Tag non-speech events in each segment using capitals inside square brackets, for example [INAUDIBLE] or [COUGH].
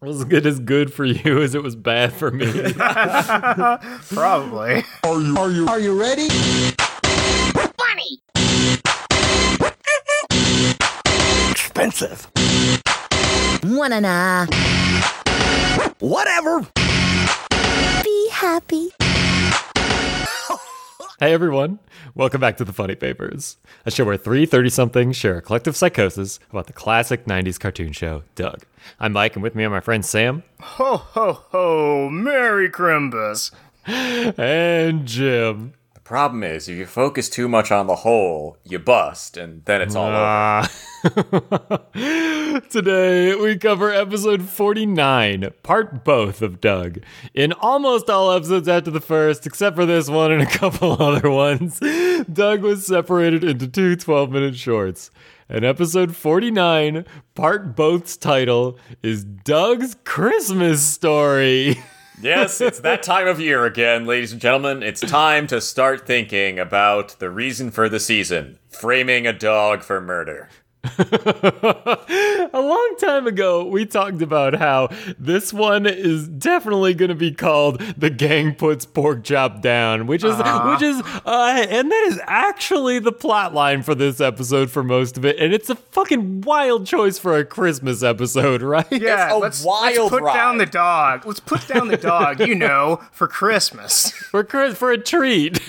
Wasn't it as good for you as it was bad for me? [LAUGHS] Probably. Are you are you Are you ready? Funny. Expensive. Wanna nah. Whatever. Be happy. Hey everyone, welcome back to the Funny Papers, a show where three 30 somethings share a collective psychosis about the classic 90s cartoon show, Doug. I'm Mike, and with me are my friend Sam Ho ho ho! Merry Crimbus. [LAUGHS] and Jim. Problem is, if you focus too much on the hole, you bust, and then it's all over. Ah. [LAUGHS] Today we cover episode 49, part both of Doug. In almost all episodes after the first, except for this one and a [LAUGHS] couple other ones, Doug was separated into two 12 minute shorts. And episode 49, part both's title is Doug's Christmas Story. [LAUGHS] Yes, it's that time of year again, ladies and gentlemen. It's time to start thinking about the reason for the season framing a dog for murder. [LAUGHS] a long time ago, we talked about how this one is definitely going to be called "The Gang Puts Porkchop Down," which is which is, uh, and that is actually the plot line for this episode for most of it, and it's a fucking wild choice for a Christmas episode, [LAUGHS] right? Yeah, a let's, let's put down the dog. Let's put down the dog, you know, for Christmas. [LAUGHS] for for a treat.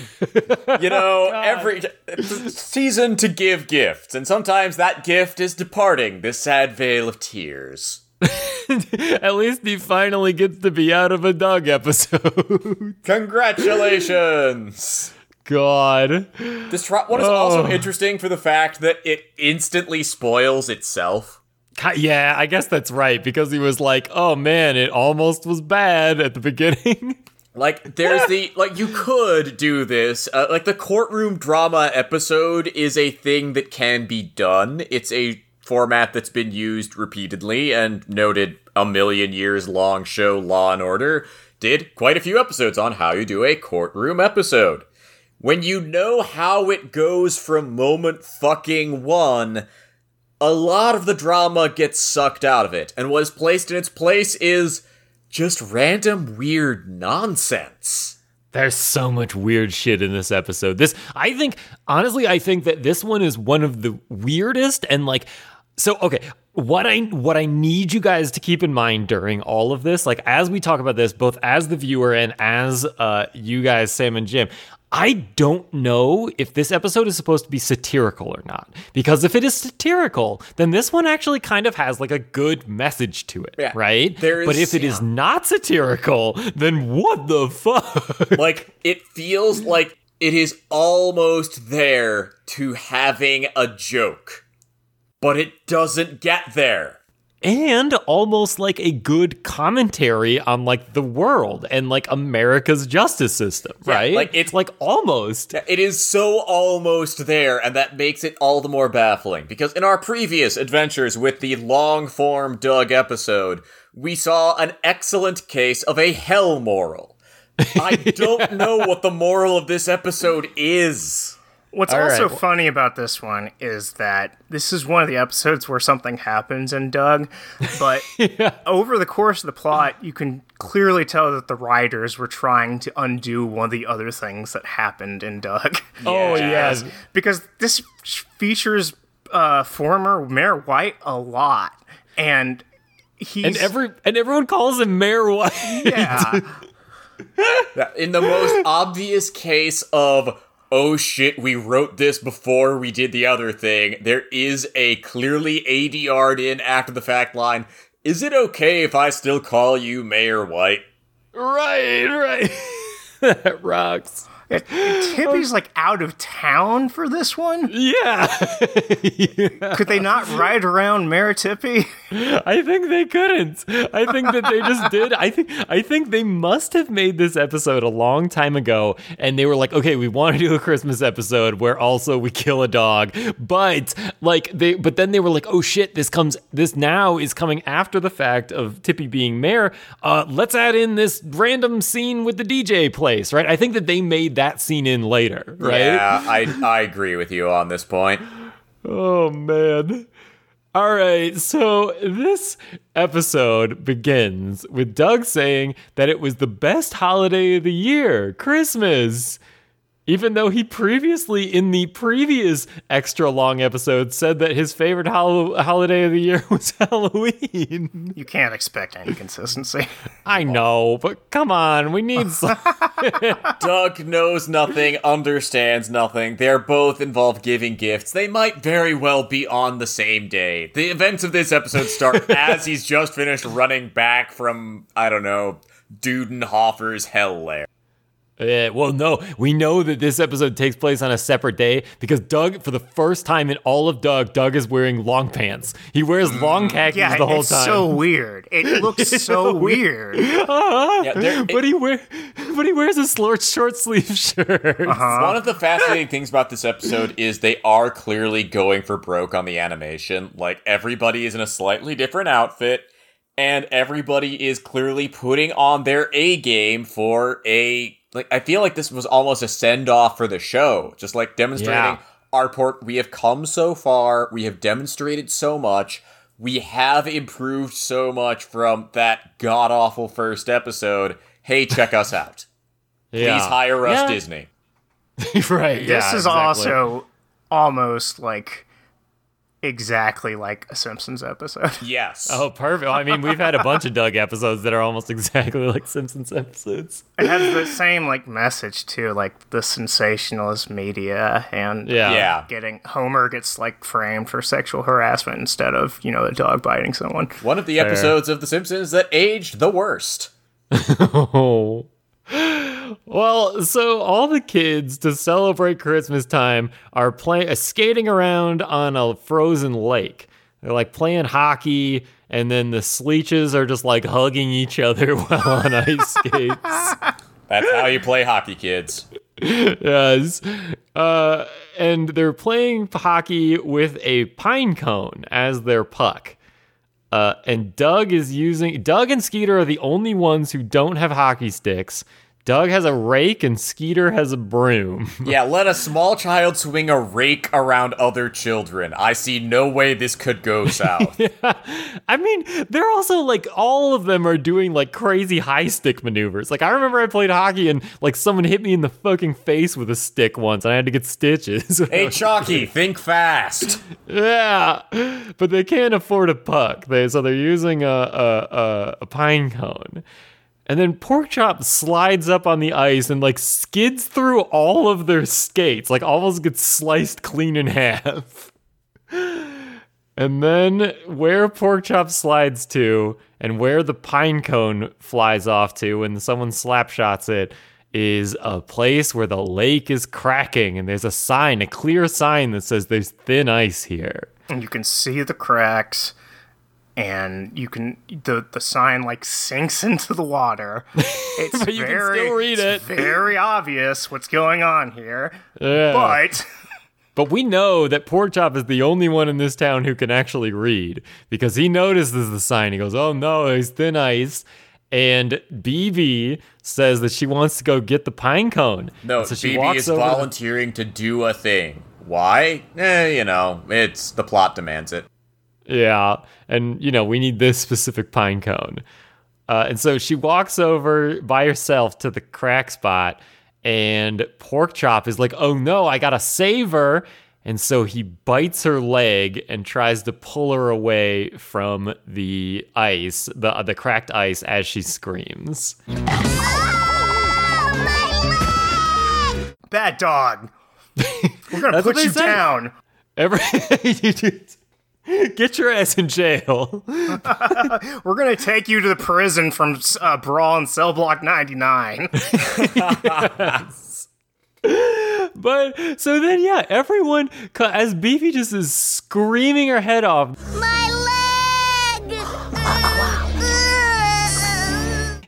You know, every season to give gifts, and sometimes that gift is departing this sad vale of tears. [LAUGHS] At least he finally gets to be out of a dog episode. [LAUGHS] Congratulations! God. This one is oh. also interesting for the fact that it instantly spoils itself. Yeah, I guess that's right because he was like, "Oh man, it almost was bad at the beginning." [LAUGHS] Like, there's the [LAUGHS] like you could do this. Uh, like the courtroom drama episode is a thing that can be done. It's a format that's been used repeatedly and noted a million years long show Law and Order did quite a few episodes on how you do a courtroom episode. When you know how it goes from moment fucking one, a lot of the drama gets sucked out of it, and what is placed in its place is just random weird nonsense. There's so much weird shit in this episode. This, I think, honestly, I think that this one is one of the weirdest and like, so okay. What I what I need you guys to keep in mind during all of this, like as we talk about this, both as the viewer and as uh, you guys, Sam and Jim, I don't know if this episode is supposed to be satirical or not. Because if it is satirical, then this one actually kind of has like a good message to it, Yeah. right? There but is- if it is not satirical, then what the fuck? [LAUGHS] like, it feels like it is almost there to having a joke, but it doesn't get there. And almost like a good commentary on like the world and like America's justice system, right? like, it's- like almost. It is so almost there, and that makes it all the more baffling. Because in our previous adventures with the long form Doug episode, we saw an excellent case of a hell moral. I [LAUGHS] don't know what the moral of this episode is. What's All also right. funny about this one is that this is one of the episodes where something happens in Doug, but [LAUGHS] over the course of the plot, you can clearly tell that the writers were trying to undo one of the other things that happened in Doug. [LAUGHS] Oh yes. because this features uh, former Mayor White a lot, and he's And every and everyone calls him Mayor White. yeah. [LAUGHS] In the most obvious case of, oh shit, we wrote this before we did the other thing, there is a clearly ADR'd in after the fact line. Is it okay if I still call you Mayor White? right, right. [LAUGHS] that rocks. Tippy's like out of town for this one. Yeah. [LAUGHS] Could they not ride around Mayor Tippy? I think they couldn't. I think that they just [LAUGHS] did. I think I think they must have made this episode a long time ago and they were like, "Okay, we want to do a Christmas episode where also we kill a dog." But like they but then they were like, "Oh shit, this comes this now is coming after the fact of Tippy being mayor. Uh let's add in this random scene with the DJ place." Right? I think that they made that scene in later, right? Yeah, I, I agree with you on this point. Oh man. All right, so this episode begins with Doug saying that it was the best holiday of the year, Christmas. Even though he previously, in the previous extra long episode, said that his favorite hol- holiday of the year [LAUGHS] was Halloween. You can't expect any consistency. [LAUGHS] I know, but come on, we need [LAUGHS] some. Doug knows nothing, understands nothing. They're both involved giving gifts. They might very well be on the same day. The events of this episode start as he's just finished running back from, I don't know, Dudenhofer's hell lair. Yeah, well, no, we know that this episode takes place on a separate day because Doug, for the first time in all of Doug, Doug is wearing long pants. He wears long mm. khakis Yeah, the whole it's time. [LAUGHS] so weird. It looks so weird. Uh-huh. Yeah, there- but he wear, but he wears a short, short sleeve shirt. Uh-huh. One of the fascinating things about this episode is they are clearly going for broke on the animation. Like everybody is in a slightly different outfit, and everybody is clearly putting on their A game for a like. I feel like this was almost a send off for the show, just like demonstrating Yeah. our port. We have come so far. We have demonstrated so much. We have improved so much from that god awful first episode. Hey, check us out. [LAUGHS] Please hire us, Yeah. Disney. [LAUGHS] right. This is exactly. also almost like exactly like a Simpsons episode. [LAUGHS] Yes. Oh, perfect. I mean, we've had a bunch of Doug episodes that are almost [LAUGHS] exactly like Simpsons episodes. It has the same like message too, like the sensationalist media and Yeah. Yeah. getting Homer gets like framed for sexual harassment instead of you know a dog biting someone. One of the episodes of The Simpsons that aged the worst. Oh. [LAUGHS] Well, so all the kids to celebrate Christmas time are playing, uh, skating around on a frozen lake. They're like playing hockey, and then the Sleeches are just like hugging each other [LAUGHS] while on ice skates. That's how you play hockey, kids. yes. Uh, and they're playing hockey with a pine cone as their puck. Uh, and Doug is using Doug and Skeeter are the only ones who don't have hockey sticks. Doug has a rake and Skeeter has a broom. [LAUGHS] Yeah, let a small child swing a rake around other children. I see no way this could go [LAUGHS] south. I mean, they're also like all of them are doing like crazy high stick maneuvers. Like I remember I played hockey and like someone hit me in the fucking face with a stick once and I had to get stitches. [LAUGHS] hey, Chalky, think fast. Yeah, but they can't afford a puck. They so they're using a a, a, a pine cone, and then Porkchop slides up on the ice and like skids through all of their skates, like almost gets sliced clean in [LAUGHS] half. And then where Porkchop slides to, and where the pine cone flies off to when someone slapshots it, is a place where the lake is cracking, and there's a sign, a clear sign that says there's thin ice here. and you can see the cracks and you can the the sign like sinks [LAUGHS] into the water it's But [LAUGHS] you can very still read it's it. very obvious what's going on here Yeah. but [LAUGHS] But we know that Porkchop is the only one in this town who can actually read because he notices the sign. He goes, "Oh no, there's thin ice." And BB says that she wants to go get the pine cone. No, And so she BB is over to the- volunteering to do a thing. Why? Eh, you know, it's the plot demands it. Yeah, and you know we need this specific pine cone, uh, and so she walks over by herself to the crack spot, and Porkchop is like, "Oh no, I gotta save her!" And so he bites her leg and tries to pull her away from the ice, the the cracked ice, as she screams. [LAUGHS] bad dog [LAUGHS] we're gonna put you say. down Every [LAUGHS] you just- [LAUGHS] get your ass in jail. [LAUGHS] we're gonna take you to the prison from uh, brawl in cell block 99 [LAUGHS] But so then, yeah, everyone, as Beebe just is screaming her head off, My leg!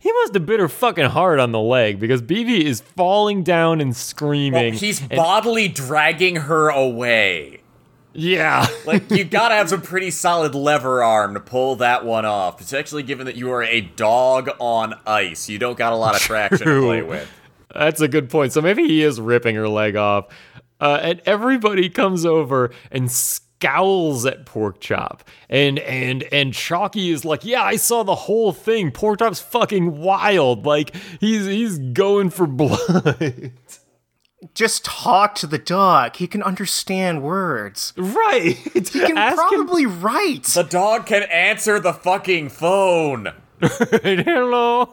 he must have bit her fucking hard on the leg because Beebe is falling down and Well, screaming. he's bodily dragging her away. Yeah. [LAUGHS] Like, you gotta have some pretty solid lever arm to pull that one off. Especially given that you are a dog on ice. You don't got a lot of traction to play with. That's a good point. So maybe he is ripping her leg off. Uh, and everybody comes over and scowls at Porkchop, and and and Chalky is like, "Yeah, I saw the whole thing. Porkchop's fucking wild. Like he's he's going for [LAUGHS] blood." Just talk to the dog. He can understand words. right. He can Ask him- probably write. The dog can answer the fucking phone. [LAUGHS] Hello.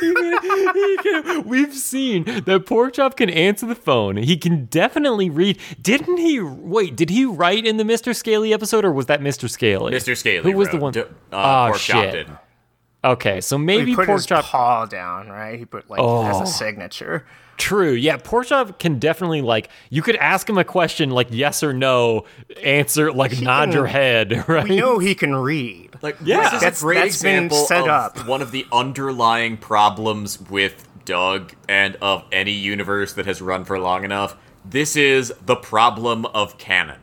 He can- he can- we've seen that Porkchop can answer the phone. He can definitely read. Didn't he? Wait, did he write in the Mr. Scaly episode, or was that Mr. Scaly? Mr. Scaly. Who was the one? D- oh uh, Porkchop shit. did. Okay, so maybe he put his Porkchop. paw down, right? He put like as a signature. True. Yeah, Porkchop can definitely like. You could ask him a question like yes or no, answer like nod can- your head. [LAUGHS] Right. We know he can read. Like, Yeah. this is That's- a great that's been example set of up. one of the underlying problems with Doug and of any universe that has run for long enough. This is the problem of canon.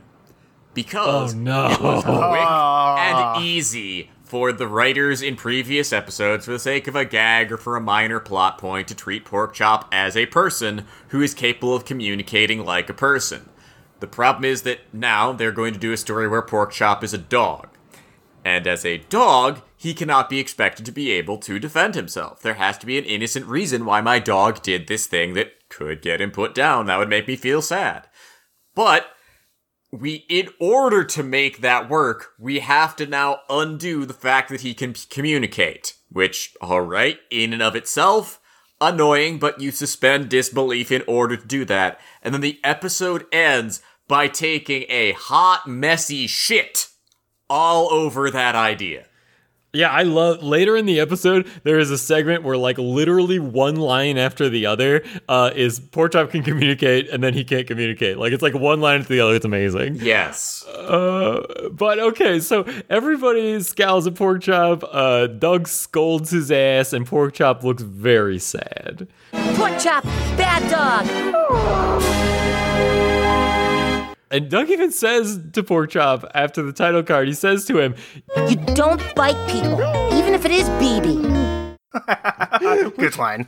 Because Oh, no. it was quick and ah. easy for the writers in previous episodes, for the sake of a gag or for a minor plot point, to treat Porkchop as a person who is capable of communicating like a person. The problem is that now they're going to do a story where Porkchop is a dog. And as a dog, he cannot be expected to be able to defend himself. There has to be an innocent reason why my dog did this thing that could get him put down. That would make me feel sad. But we in order to make that work, we have to now undo the fact that he can communicate, which all right in and of itself annoying, but you suspend disbelief in order to do that. And then the episode ends by taking a hot messy shit all over that idea. Yeah, I love later in the episode there is a segment where like literally one line after the other uh, is Porkchop can communicate and then he can't communicate. Like it's like one line after the other. It's amazing. Yes. Uh, but okay, so everybody scowls at Porkchop. Uh, Doug scolds his ass, and Porkchop looks very sad. Pork chop, bad dog. And Doug even says to Porkchop after the title card, he says to him, You don't bite people, even if it is BB. [LAUGHS] Good line.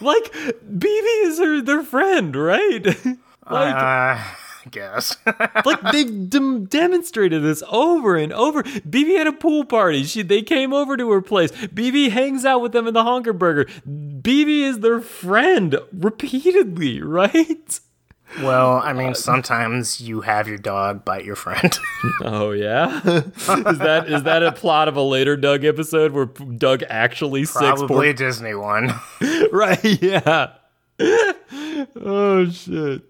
like BB is her their friend, right? [LAUGHS] like Uh, I guess. [LAUGHS] like they've dem- demonstrated this over and over. BB had a pool party. She they came over to her place. BB hangs out with them in the Honker Burger. BB is their friend repeatedly, right? Well, I mean, sometimes you have your dog bite your friend. [LAUGHS] Oh yeah, is that is that a plot of a later Doug episode where Doug actually six Probably a Disney one. [LAUGHS] right? Yeah. oh shit.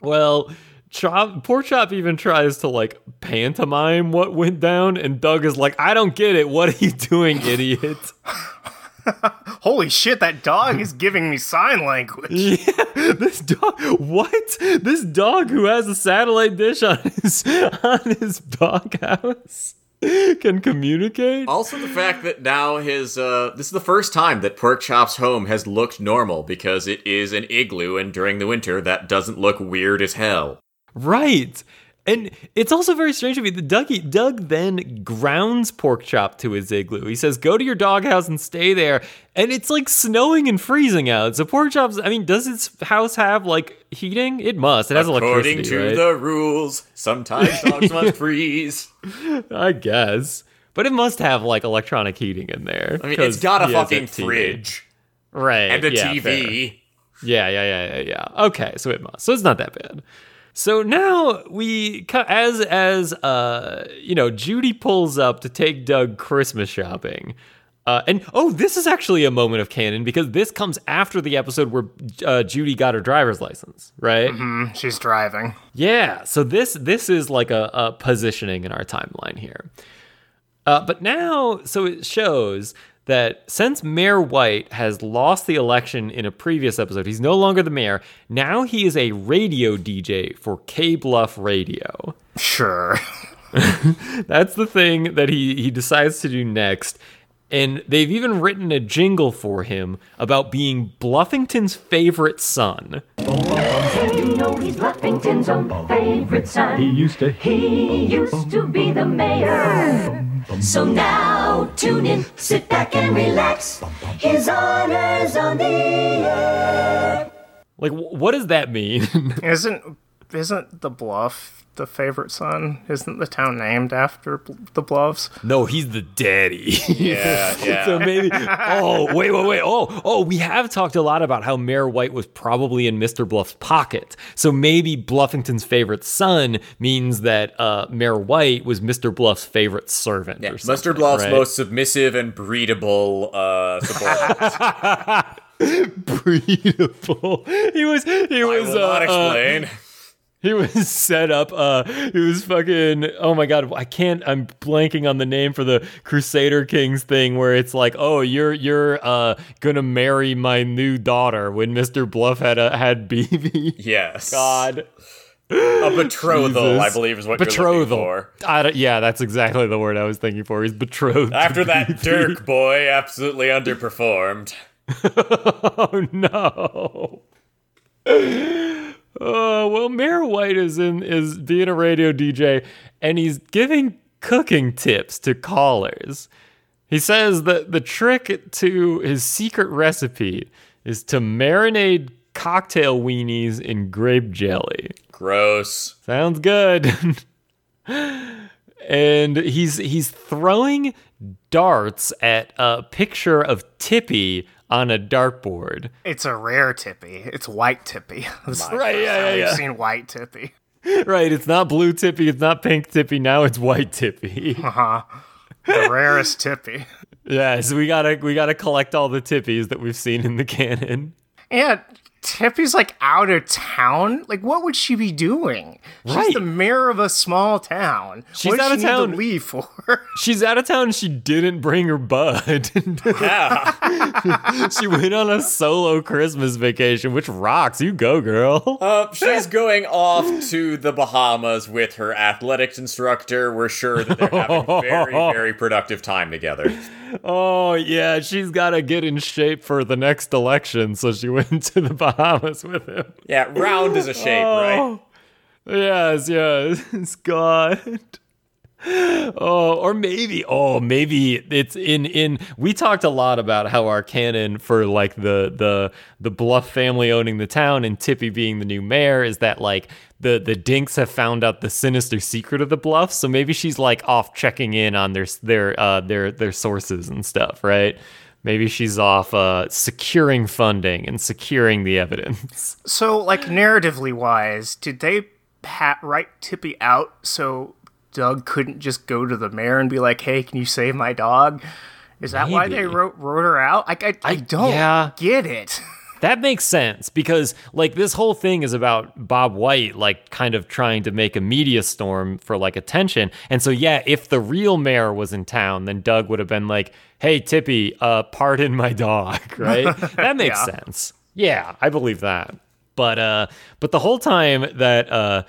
Well, Chop, poor Chop even tries to like pantomime what went down, and Doug is like, "I don't get it. What are you doing, idiot?" [LAUGHS] [LAUGHS] Holy shit, that dog is giving me sign language. [LAUGHS] yeah, this dog. What? This dog who has a satellite dish on his on his doghouse can communicate. Also, the fact that now his uh, this is the first time that Porkchop's home has looked normal because it is an igloo, and during the winter that doesn't look weird as hell. Right. And it's also very strange to me that Dougie, Doug then grounds Porkchop to his igloo. He says, Go to your doghouse and stay there. And it's like snowing and freezing out. So pork Porkchop's, I mean, does his house have like heating? It must. It has According electricity. According to right? the rules, sometimes [LAUGHS] dogs must freeze. I guess. But it must have like electronic heating in there. I mean, it's got a fucking TV. fridge Right. and a yeah, TV. fair. Yeah, yeah, yeah, yeah, yeah. Okay, so it must. So it's not that bad. So now we, as as uh, you know, Judy pulls up to take Doug Christmas shopping. Uh, and oh, this is actually a moment of canon because this comes after the episode where uh, Judy got her driver's license, right? She's driving. Yeah, so this this is like a, a positioning in our timeline here. Uh, but now, so it shows that since Mayor White has lost the election in a previous episode, he's no longer the mayor. Now he is a radio DJ for K Bluff Radio. Sure. [LAUGHS] That's the thing that he he decides to do next. And they've even written a jingle for him about being Bluffington's favorite son. [LAUGHS] You know he's Bluffington's own favorite son. He used to He used to be the mayor. So now tune in, sit back and relax. His honor's on the air. Like, what does that mean? [LAUGHS] Isn't isn't the bluff the favorite son? Isn't the town named after the bluffs? No, he's the daddy. [LAUGHS] Yeah, yeah. so maybe. Oh, wait, wait, wait. Oh, oh, we have talked a lot about how Mayor White was probably in Mr. Bluff's pocket. So maybe Bluffington's favorite son means that uh, Mayor White was Mr. Bluff's favorite servant. Yeah, or Mr. Bluff's right? most submissive and breedable uh, subordinate. [LAUGHS] breedable. He was. He I was. will not uh, uh, explain. [LAUGHS] He was set up. Uh, he was fucking. Oh my god, I can't. I'm blanking on the name for the Crusader Kings thing where it's like, oh, you're you're uh gonna marry my new daughter when Mister Bluff had a had [LAUGHS] BB. yes. God, A betrothal, Jesus. I believe, is what you're betrothal. looking for. Yeah, that's exactly the word I was thinking for. He's betrothed. After that. [LAUGHS] Dirk boy absolutely underperformed. Oh no. Oh well, Mayor White is in is being a radio DJ, and he's giving cooking tips to callers. He says that the trick to his secret recipe is to marinate cocktail weenies in grape jelly. Gross. Sounds good. [LAUGHS] and he's he's throwing darts at a picture of Tippy on a dartboard. It's a rare tippy. It's white tippy. This is the Right, first yeah, yeah, we've seen white tippy. [LAUGHS] Right, it's not blue Tippy, it's not pink Tippy, now it's white Tippy. [LAUGHS] Uh-huh. The rarest tippy. [LAUGHS] yeah, so we gotta we gotta collect all the Tippies that we've seen in the canon. Yeah, Tippy's like out of town. Like, what would she be doing? She's Right. the mayor of a small town. She's what does out she of need town. to leave for? [LAUGHS] She's out of town and she didn't bring her bud. Yeah. [LAUGHS] she went on a solo Christmas vacation, which rocks. You go, girl. Uh, she's going off to the Bahamas with her athletics instructor. We're sure that they're having a very, very productive time together. Oh yeah, she's gotta get in shape for the next election, so she [LAUGHS] went to the Bahamas with him. Yeah, round is a shape, right? Oh, Yes, yes, [LAUGHS] God. [LAUGHS] Oh, or maybe, oh, maybe it's in in. We talked a lot about how our canon for like the the the Bluff family owning the town and Tippy being the new mayor is that like the the Dinks have found out the sinister secret of the Bluff. So maybe she's like off checking in on their their uh their their sources and stuff, right? Maybe she's off uh, securing funding and securing the evidence. so, like, narratively wise, did they pat, write Tippy out so Doug couldn't just go to the mayor and be like, "Hey, can you save my dog"? Is that why they wrote wrote her out? Like, I, I don't yeah. get it. [LAUGHS] That makes sense because like this whole thing is about Bob White like kind of trying to make a media storm for like attention. And so yeah, if the real mayor was in town, then Doug would have been like, "Hey Tippy, uh pardon my dog," [LAUGHS] right? that makes [LAUGHS] Yeah. sense. Yeah, I believe that. But uh but the whole time that uh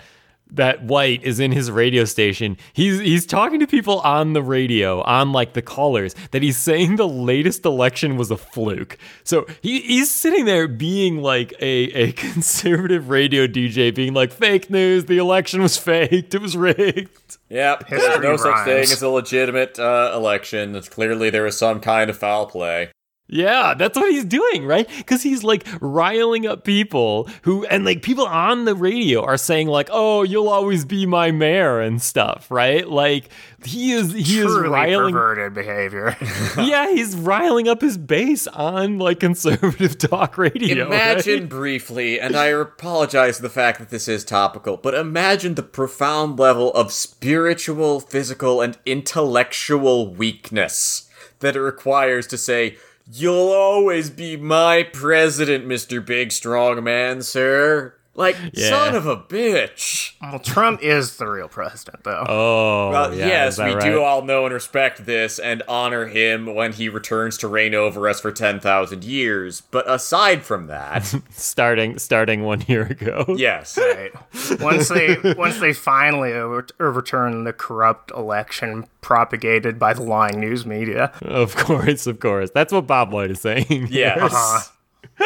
that White is in his radio station. He's he's talking to people on the radio, on like the callers, that he's saying the latest election was a fluke. So he, he's sitting there being like a, a [LAUGHS] conservative radio DJ, being like, fake news, the election was faked, it was rigged. Yep, there's History no such thing as a legitimate uh, election. It's clearly there was some kind of foul play. Yeah, that's what he's doing, right? Because he's like riling up people who, and like people on the radio are saying like, "Oh, you'll always be my mayor" and stuff, right? Like he is, he is Truly riling. perverted behavior. [LAUGHS] yeah, he's riling up his base on like conservative [LAUGHS] talk radio. Imagine right? briefly, and I apologize for the fact that this is topical, but imagine the profound level of spiritual, physical, and intellectual weakness that it requires to say, You'll always be my president, Mr. Big Strong Man, sir. Like, Yeah. son of a bitch. well, Trump is the real president, though. Oh, Well, yeah, yes, is that we right? do all know and respect this and honor him when he returns to reign over us for 10,000 years. But aside from that, [LAUGHS] starting starting one year ago. yes. Right. Once they once they finally over- overturn the corrupt election propagated by the lying news media. Of course, of course. That's what Bob White is saying. Yes. Uh-huh.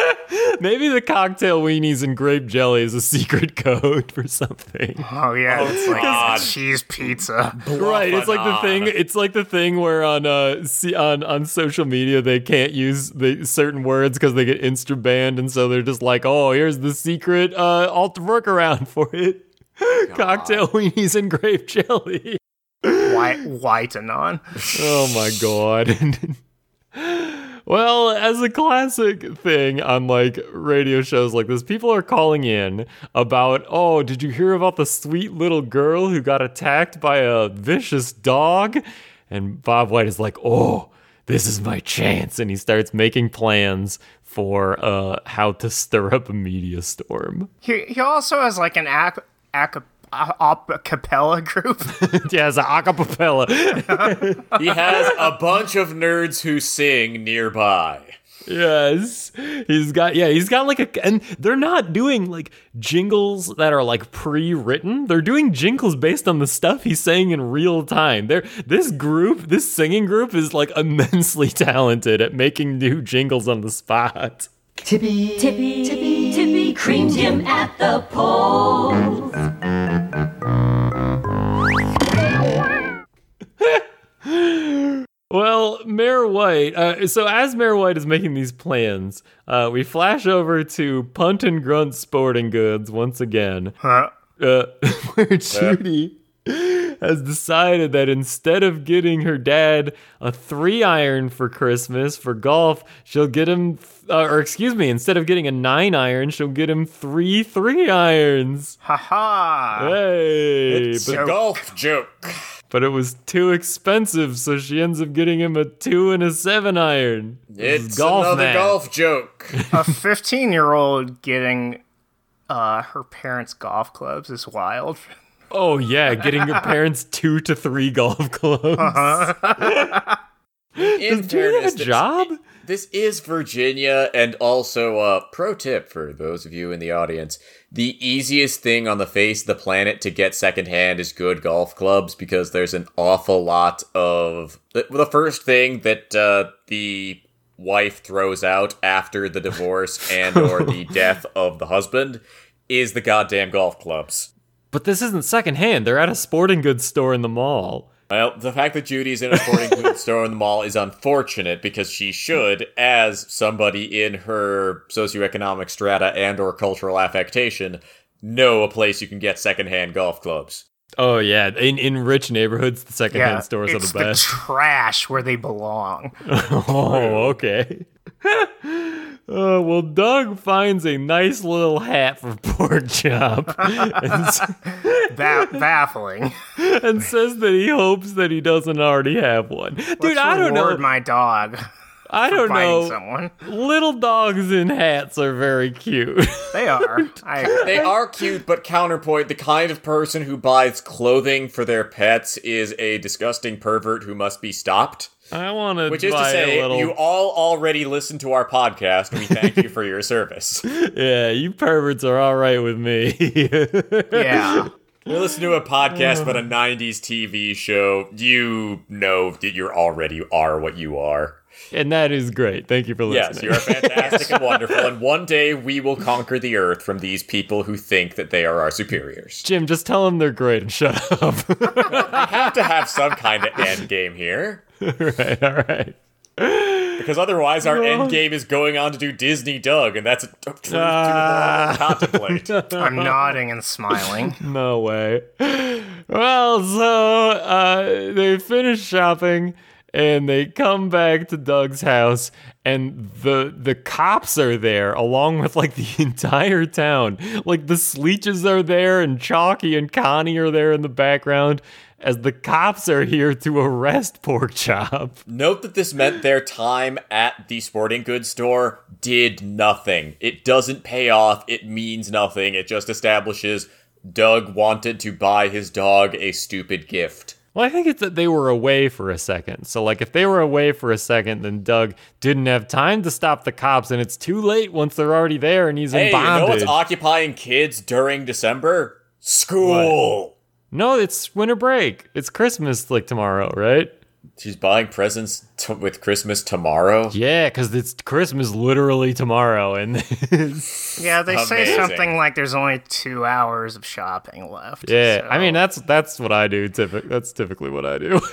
[LAUGHS] Maybe the cocktail weenies and grape jelly is a secret [LAUGHS] code for something. Oh yeah, it's like God. cheese pizza. Right, it's like the thing. It's like the thing where on uh see, on on social media they can't use the certain words because they get insta banned, and so they're just like, oh, here's the secret uh alt workaround for it. [LAUGHS] Cocktail weenies and grape jelly. White, white anon. Oh my god. Well, as a classic thing on like radio shows like this, people are calling in about, oh, did you hear about the sweet little girl who got attacked by a vicious dog? And Bob White is like, oh, this is my chance. And he starts making plans for uh, how to stir up a media storm. He, he also has like an ac, a cappella group. [LAUGHS] yeah, it's a acapella. [LAUGHS] He has a bunch of nerds who sing nearby. Yes. He's got yeah, he's got like a and they're not doing like jingles that are like pre-written. They're doing jingles based on the stuff he's saying in real time. They're this group, this singing group is like immensely talented at making new jingles on the spot. Tippy, Tippy, Tippy, Tippy creamed him at the polls. [GASPS] Well, Mayor White. Uh, so as Mayor White is making these plans, uh, we flash over to Punt and Grunt Sporting Goods once again, Huh? uh, [LAUGHS] where Judy has decided that instead of getting her dad a three iron for Christmas for golf, she'll get him, uh, or excuse me, instead of getting a nine iron, she'll get him three three irons. Ha ha! Hey, It's but, a golf joke. But it was too expensive, so she ends up getting him a two and a seven iron. This is It's another math. golf joke. A 15 year old getting uh, her parents' golf clubs is wild. Oh yeah, getting your [LAUGHS] parents two to three golf clubs. In [LAUGHS] Does Judy have a job? This is Virginia, and also uh, pro tip for those of you in the audience: the easiest thing on the face of the planet to get secondhand is good golf clubs because there's an awful lot of the, the first thing that uh, the wife throws out after the divorce [LAUGHS] and or the death of the husband is the goddamn golf clubs. But this isn't secondhand. They're at a sporting goods store in the mall. Well, the fact that Judy's in a sporting [LAUGHS] goods store in the mall is unfortunate because she should, as somebody in her socioeconomic strata and or cultural affectation, know a place you can get secondhand golf clubs. Oh yeah, in in rich neighborhoods, the secondhand Yeah, stores are the best. [LAUGHS] trash where they belong. [LAUGHS] oh, okay. [LAUGHS] Uh, well, Doug finds a nice little hat for pork chop Ba- baffling. and says that he hopes that he doesn't already have one. Dude, Let's I don't know. my dog I don't know. someone. Little dogs in hats are very cute. They are. [LAUGHS] I. They are cute, but counterpoint, the kind of person who buys clothing for their pets is a disgusting pervert who must be stopped. I want to Which is to say, little. you all already listen to our podcast, we thank you for your service. [LAUGHS] yeah, you perverts are all right with me. [LAUGHS] Yeah. You listen to a podcast about a [SIGHS] 90s TV show, you know that you're already are what you are. And that is great. Thank you for listening. Yes, listening. you are [LAUGHS] fantastic and wonderful, and one day we will conquer the earth from these people who think that they are our superiors. Jim, just tell them they're great and shut up. [LAUGHS] I have to have some kind of end game here, right, all right. because otherwise our end game is going on to do Disney Doug, and that's a truth too Ah. to contemplate. [LAUGHS] I'm nodding and smiling. No way. Well, so uh, they finish shopping and they come back to Doug's house, and the the cops are there along with like the [LAUGHS] entire town. Like the Sleeches are there, and Chalky and Connie are there in the background. As the cops are here to arrest Porkchop. Note that this meant their time at the sporting goods store did nothing. It doesn't pay off, it means nothing, it just establishes Doug wanted to buy his dog a stupid gift. Well, I think it's that they were away for a second. So, like, if they were away for a second, then Doug didn't have time to stop the cops, and it's too late once they're already there and he's Hey, in you know bondage. what's occupying kids during December? School. no, it's winter break. It's Christmas, like tomorrow, right? She's buying presents t- with Christmas tomorrow. Yeah, because it's Christmas literally tomorrow, and [LAUGHS] Yeah, they say something like there's only two hours of shopping left. yeah, so- I mean that's that's what I do. Typically, that's typically what I do. [LAUGHS]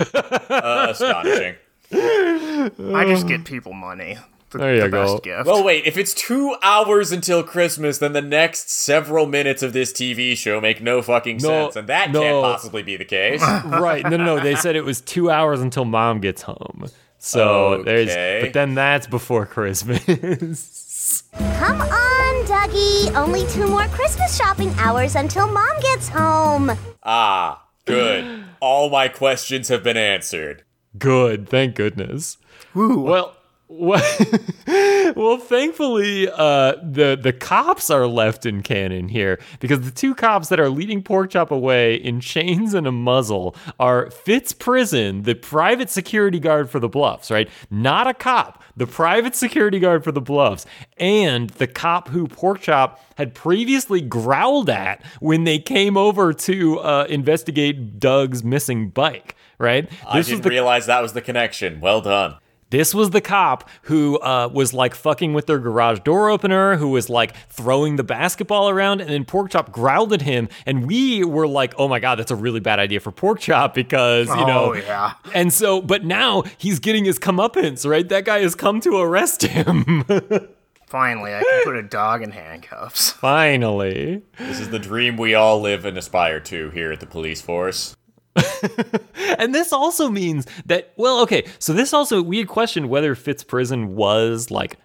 Uh, astonishing. I just get people money. The, There you the go. best gift. Well, wait, if it's two hours until Christmas, then the next several minutes of this TV show make no fucking No, sense, and that no. can't possibly be the case. [LAUGHS] right. No, no, no. They said it was two hours until mom gets home. So Okay. there's, but then that's before Christmas. [LAUGHS] Come on, Dougie. Only two more Christmas shopping hours until Mom gets home. ah, good. All my questions have been answered. Good. Thank goodness. Well, well, [LAUGHS] well, thankfully, uh, the the cops are left in canon here because the two cops that are leading Porkchop away in chains and a muzzle are Fitz Prison, the private security guard for the Bluffs, right? Not a cop, the private security guard for the Bluffs, and the cop who Porkchop had previously growled at when they came over to uh, investigate Doug's missing bike. Right? I didn't realize that was the connection. Well done. This was the cop who uh, was like fucking with their garage door opener, who was like throwing the basketball around, and then Porkchop growled at him, and we were like, "Oh my god, that's a really bad idea for Porkchop because you know." Oh, yeah. And so, but now he's getting his comeuppance, right? That guy has come to arrest him. [LAUGHS] Finally, I can put a dog in handcuffs. Finally. This is the dream we all live and aspire to here at the police force. [LAUGHS] And this also means that, well, okay, so this also, we had questioned whether Fitz Prison was like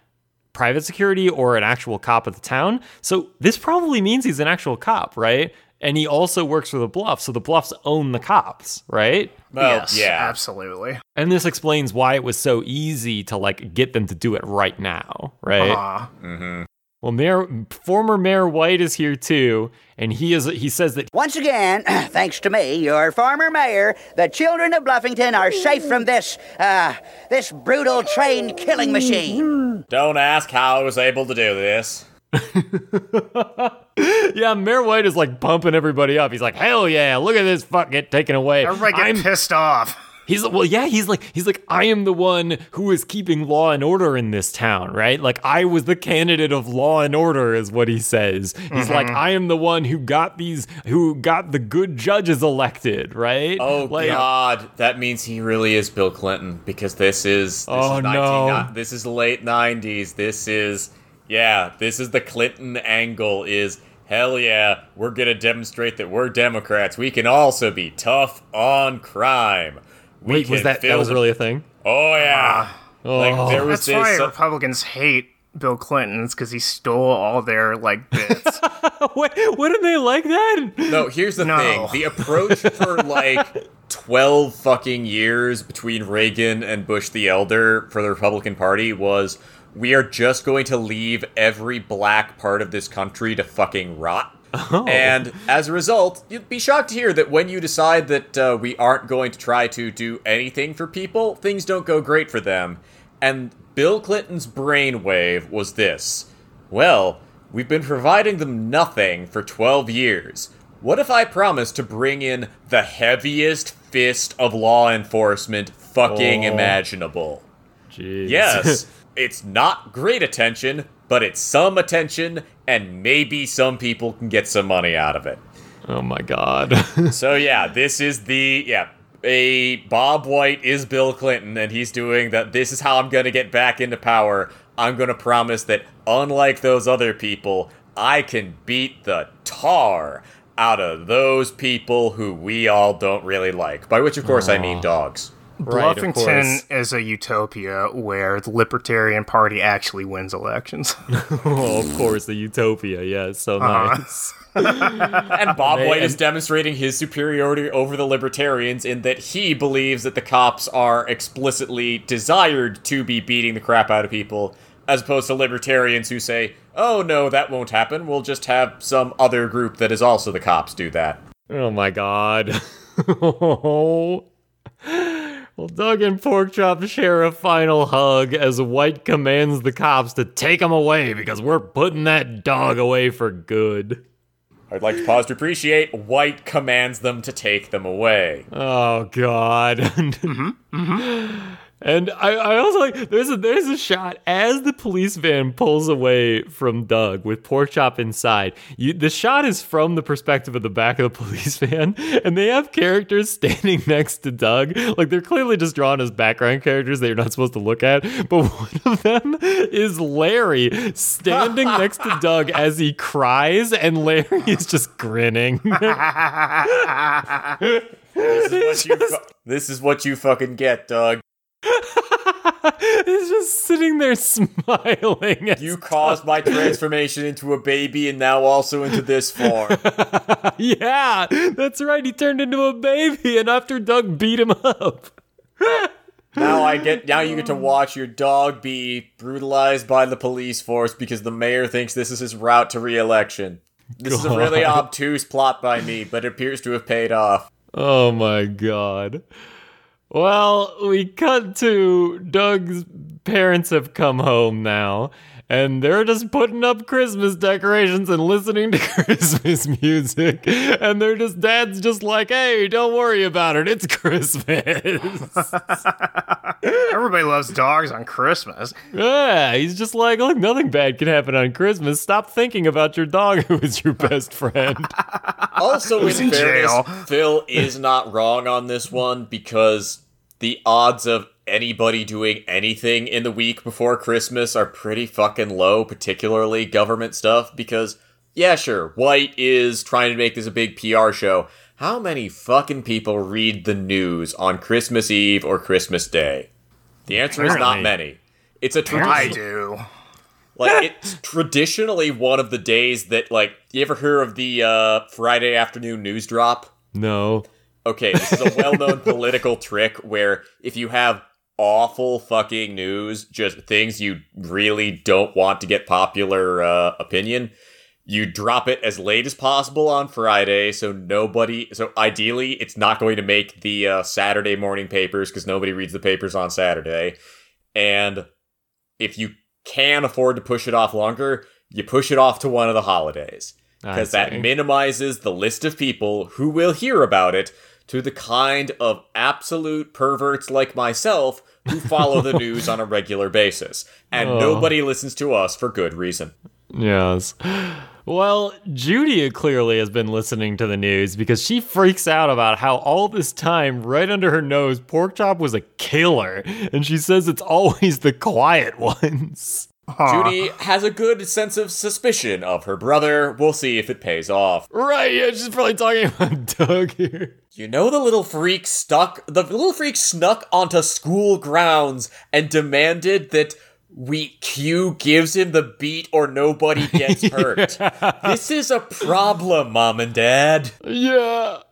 private security or an actual cop of the town. So this probably means he's an actual cop, right? And he also works for the Bluffs, so the Bluffs own the cops, right? Well, yes, yeah. absolutely. And this explains why it was so easy to like get them to do it right now, right? Aw. Well, Mayor, former Mayor White is here too, and he is he says that Once again, [CLEARS THROAT] thanks to me, your former mayor, the children of Bluffington are safe from this, uh, this brutal train killing machine. [LAUGHS] Don't ask how I was able to do this. [LAUGHS] yeah, Mayor White is like pumping everybody up. He's like, hell yeah, look at this fuck get taken away. Everybody get I'm- pissed off. He's well, yeah. He's like, he's like, I am the one who is keeping law and order in this town, right? Like, I was the candidate of law and order, is what he says. He's like, mm-hmm. I am the one who got these, who got the good judges elected, right? Oh like, God, that means he really is Bill Clinton because this is this Oh, is no. This is late '90s. This is yeah. This is the Clinton angle. Is hell yeah. We're gonna demonstrate that we're Democrats. We can also be tough on crime. We Wait, was that that was really a thing? Oh yeah. like there was That's why this. uh, Republicans hate Bill Clinton. It's because he stole all their like bits. [LAUGHS] what? Wouldn't they like that? No, here's the No. thing. The approach for like [LAUGHS] 12 fucking years between Reagan and Bush the Elder for the Republican Party was we are just going to leave every black part of this country to fucking rot. And as a result, you'd be shocked to hear that when you decide that uh, we aren't going to try to do anything for people, things don't go great for them. And Bill Clinton's brainwave was this. Well, we've been providing them nothing for 12 years. What if I promise to bring in the heaviest fist of law enforcement fucking Oh. imaginable? Jeez. Yes, [LAUGHS] it's not great attention, but it's some attention, and maybe some people can get some money out of it. oh my god. [LAUGHS] So yeah, this is the yeah. A Bob White is Bill Clinton, and he's doing that. This is how I'm gonna get back into power. I'm gonna promise that, unlike those other people, I can beat the tar out of those people who we all don't really like. By which, of course, I mean dogs. Right, Bluffington course. is a utopia where the Libertarian Party actually wins elections. oh, [LAUGHS] of course, the utopia. Yeah, it's so uh-huh. nice. [LAUGHS] And Bob They- White is demonstrating his superiority over the libertarians in that he believes that the cops are explicitly desired to be beating the crap out of people, as opposed to libertarians who say, oh no, that won't happen. We'll just have some other group that is also the cops do that. Oh my god. [LAUGHS] Oh. Well, Doug and Porkchop share a final hug as White commands the cops to take him away because we're putting that dog away for good. I'd like to pause to appreciate White commands them to take them away. Oh god. [LAUGHS] Mm-hmm, mm-hmm. And I, I also like there's a there's a shot as the police van pulls away from Doug with pork chop inside. You, the shot is from the perspective of the back of the [LAUGHS] police van, and they have characters standing next to Doug. Like they're clearly just drawn as background characters that you're not supposed to look at. But [LAUGHS] one of them is Larry standing next to Doug [LAUGHS] as he cries, and Larry is just grinning. This is what you, fu- this is what you fucking get, Doug. [LAUGHS] He's just sitting there smiling. You caused my transformation into a baby and now also into this form. [LAUGHS] Yeah, that's right. He turned into a baby, and after Doug beat him up. [LAUGHS] Now I get now you get to watch your dog be brutalized by the police force because the mayor thinks this is his route to re-election. This is a really obtuse plot by me, but it appears to have paid off. Oh my god. Well, we cut to Doug's parents have come home now, and they're just putting up Christmas decorations and listening to [LAUGHS] Christmas music. And they're just, dad's just like, hey, don't worry about it. It's Christmas. [LAUGHS] Everybody loves dogs on Christmas. yeah, he's just like, look, nothing bad can happen on Christmas. Stop thinking about your dog [LAUGHS] who is your best friend. Also, in in fairness. Phil is not wrong on this one because the odds of anybody doing anything in the week before Christmas are pretty fucking low, particularly government stuff. Because, yeah, sure, White is trying to make this a big PR show. How many fucking people read the news on Christmas Eve or Christmas Day? The answer is not many. It's a tradition. I do. Like [LAUGHS] it's traditionally one of the days that like you ever hear of the uh, Friday afternoon news drop? No. Okay, this is a well-known [LAUGHS] political trick where if you have awful fucking news, just things you really don't want to get popular uh, opinion, you drop it as late as possible on Friday, so nobody. So ideally, it's not going to make the uh, Saturday morning papers because nobody reads the papers on Saturday. And if you can afford to push it off longer, you push it off to one of the holidays because that minimizes the list of people who will hear about it to the kind of absolute perverts like myself who follow the [LAUGHS] news on a regular basis. And Oh. nobody listens to us for good reason. Yes. Well, Judy clearly has been listening to the news because she freaks out about how all this time, right under her nose, Porkchop was a killer. And she says it's always the quiet [LAUGHS] ones. Judy has a good sense of suspicion of her brother. We'll see if it pays off. Right, yeah, she's probably talking about [LAUGHS] Doug here. You know the little freak stuck the little freak snuck onto school grounds and demanded that we Q gives him the beat or nobody [LAUGHS] gets hurt. This is a problem, mom and dad. Yeah.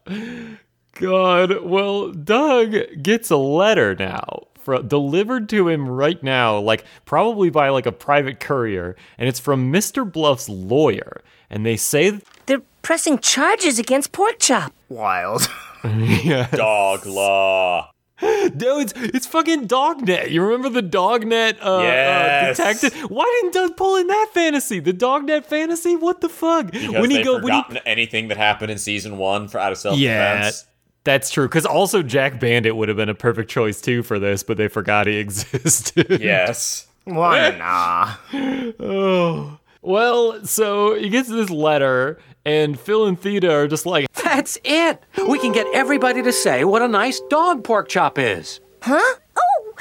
God. Well, Doug gets a letter now. Fro- Delivered to him right now, like probably by like a private courier, and it's from Mr. Bluff's lawyer. And they say They're pressing charges against Porkchop. Wild. [LAUGHS] Dog law. No, it's it's fucking Dognet. You remember the Dognet uh, Yes. uh, detective? Why didn't Doug pull in that fantasy? The Dognet fantasy? What the fuck? Because when he they've go, when he, anything that happened in season one for out of self defense. yeah, defense. That's true. Because also Jack Bandit would have been a perfect choice too for this, but they forgot he [LAUGHS] existed. Yes. Why [LAUGHS] nah? [SIGHS] Oh. Well, so he gets this letter, and Phil and Theda are just like, That's it. We can get everybody to say what a nice dog Porkchop is. Huh? Oh,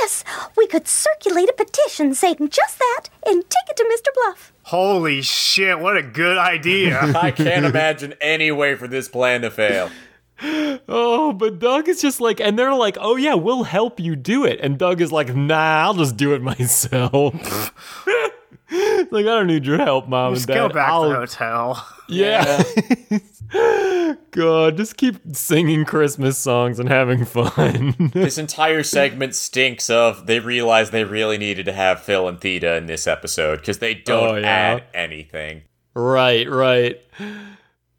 yes. We could circulate a petition saying just that and take it to Mr. Bluff. Holy shit! What a good idea. [LAUGHS] I can't imagine any way for this plan to fail. Oh, but Doug is just like, and they're like, oh yeah, we'll help you do it. And Doug is like, nah, I'll just do it [LAUGHS] myself. [LAUGHS] like, I don't need your help, mom Just and dad. go back I'll- to the hotel. [LAUGHS] Yeah. God, just keep singing Christmas songs and having fun. This entire segment stinks of they realize they really needed to have Phil and Theda in this episode because they don't Oh, yeah. add anything. Right, right.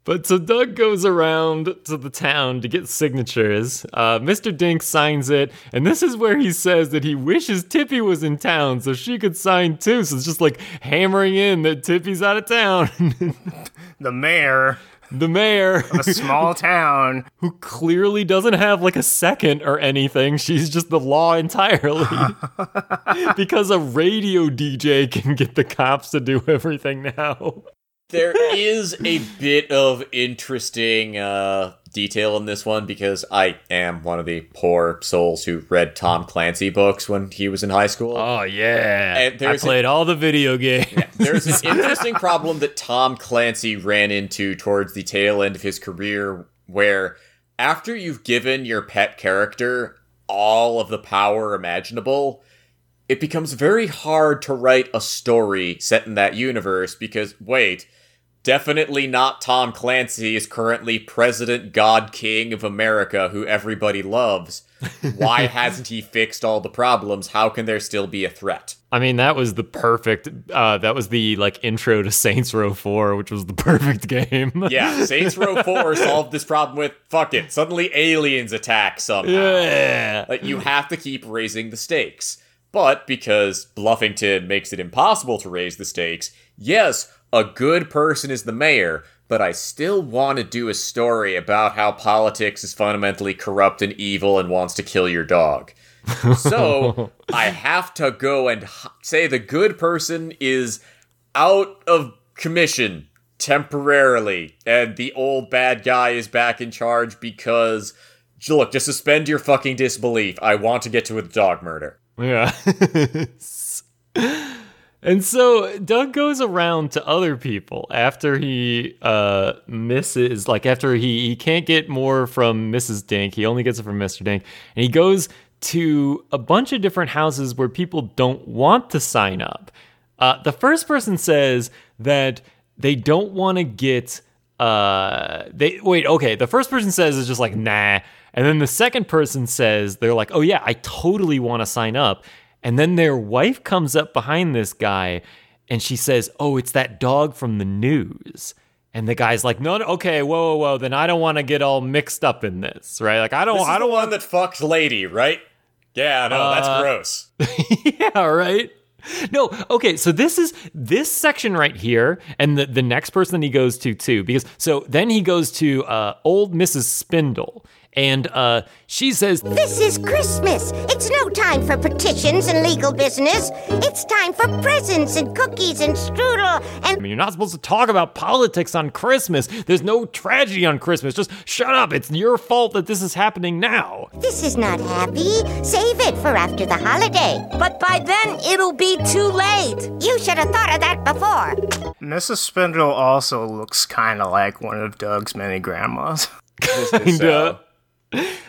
But so Doug goes around to the town to get signatures. Uh, Mr. Dink signs it, and this is where he says that he wishes Tippy was in town so she could sign too. So it's just like hammering in that Tippy's out of town. [LAUGHS] The mayor. the mayor, of a small [LAUGHS] town. who clearly doesn't have like a second or anything. She's just the law entirely. [LAUGHS] because a radio DJ can get the cops to do everything now. There is a bit of interesting uh, detail in this one because I am one of the poor souls who read Tom Clancy books when he was in high school. Oh yeah. I played all the video games. There's an interesting problem that Tom Clancy ran into towards the tail end of his career where after you've given your pet character all of the power imaginable, it becomes very hard to write a story set in that universe because, wait, definitely not Tom Clancy is currently President God King of America who everybody loves. Why [LAUGHS] hasn't he fixed all the problems? How can there still be a threat? I mean, that was the perfect. Uh, that was the like intro to Saints Row Four, which was the [LAUGHS] perfect game. Yeah, Saints Row 4 [LAUGHS] solved this problem with fuck it. Suddenly aliens attack somehow. yeah. Like you have to keep raising the stakes. But because Bluffington makes it impossible to raise the stakes, yes, a good person is the mayor, but I still want to do a story about how politics is fundamentally corrupt and evil and wants to kill your dog. So [LAUGHS] I have to go and say the good person is out of commission temporarily, and the old bad guy is back in charge because. Look, just suspend your fucking disbelief. I want to get to a dog murder. Yeah. [LAUGHS] and so Doug goes around to other people after he uh misses like after he he can't get more from Mrs. Dink, he only gets it from Mr. Dink, and he goes to a bunch of different houses where people don't want to sign up. Uh, the first person says that they don't want to get uh they wait okay the first person says is just like nah and then the second person says they're like oh yeah i totally want to sign up and then their wife comes up behind this guy and she says oh it's that dog from the news and the guy's like no, no okay whoa whoa whoa then i don't want to get all mixed up in this right like i don't i don't want that fucks lady, right? Yeah, no, Uh, that's gross. [LAUGHS] yeah, right. No, okay, so this is this section right here, and the, the next person he goes to too, because so then he goes to uh, old Mrs. Spindle, and uh, she says, This is Christmas. It's no time for petitions and legal business. It's time for presents and cookies and strudel I mean, you're not supposed to talk about politics on Christmas. There's no tragedy on Christmas. Just shut up. It's your fault that this is happening now. this is not happy. Save it for after the holiday. But by then, it'll be too late. You should have thought of that before. Mrs. Spindle also looks kind of like one of Doug's many grandmas. [LAUGHS] Kinda.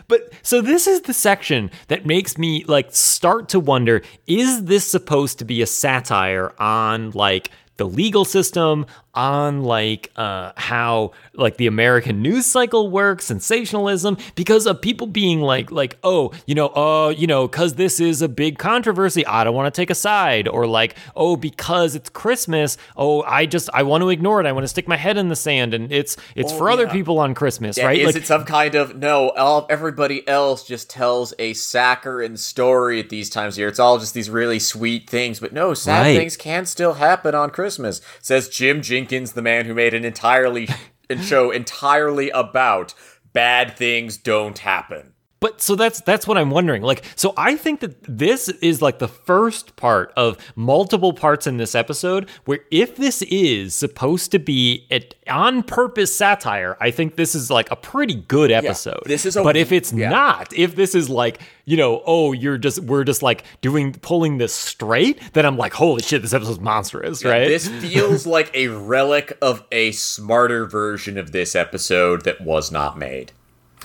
But so this is the section that makes me like start to wonder is this supposed to be a satire on like the legal system on like uh how like the American news cycle works sensationalism because of people being like like oh you know uh you know cuz this is a big controversy I don't want to take a side or like oh because it's Christmas oh I just I want to ignore it I want to stick my head in the sand and it's it's for other people on Christmas Yeah, right Is like it some kind of no? All everybody else just tells a saccharine story at these times of year. It's all just these really sweet things, but no, sad Right. things can still happen on Christmas. Says Jim Jinkins, the man who made an entirely [LAUGHS] and show entirely about bad things don't happen. But so that's that's what I'm wondering. Like, so I think that this is like the first part of multiple parts in this episode where if this is supposed to be an on purpose satire, I think this is like a pretty good episode. this is a- But if it's yeah. not, if this is like, you know, oh, you're just we're just like doing pulling this straight, then I'm like, holy shit, this episode's monstrous, right? This feels like a relic of a smarter version of this episode that was not made.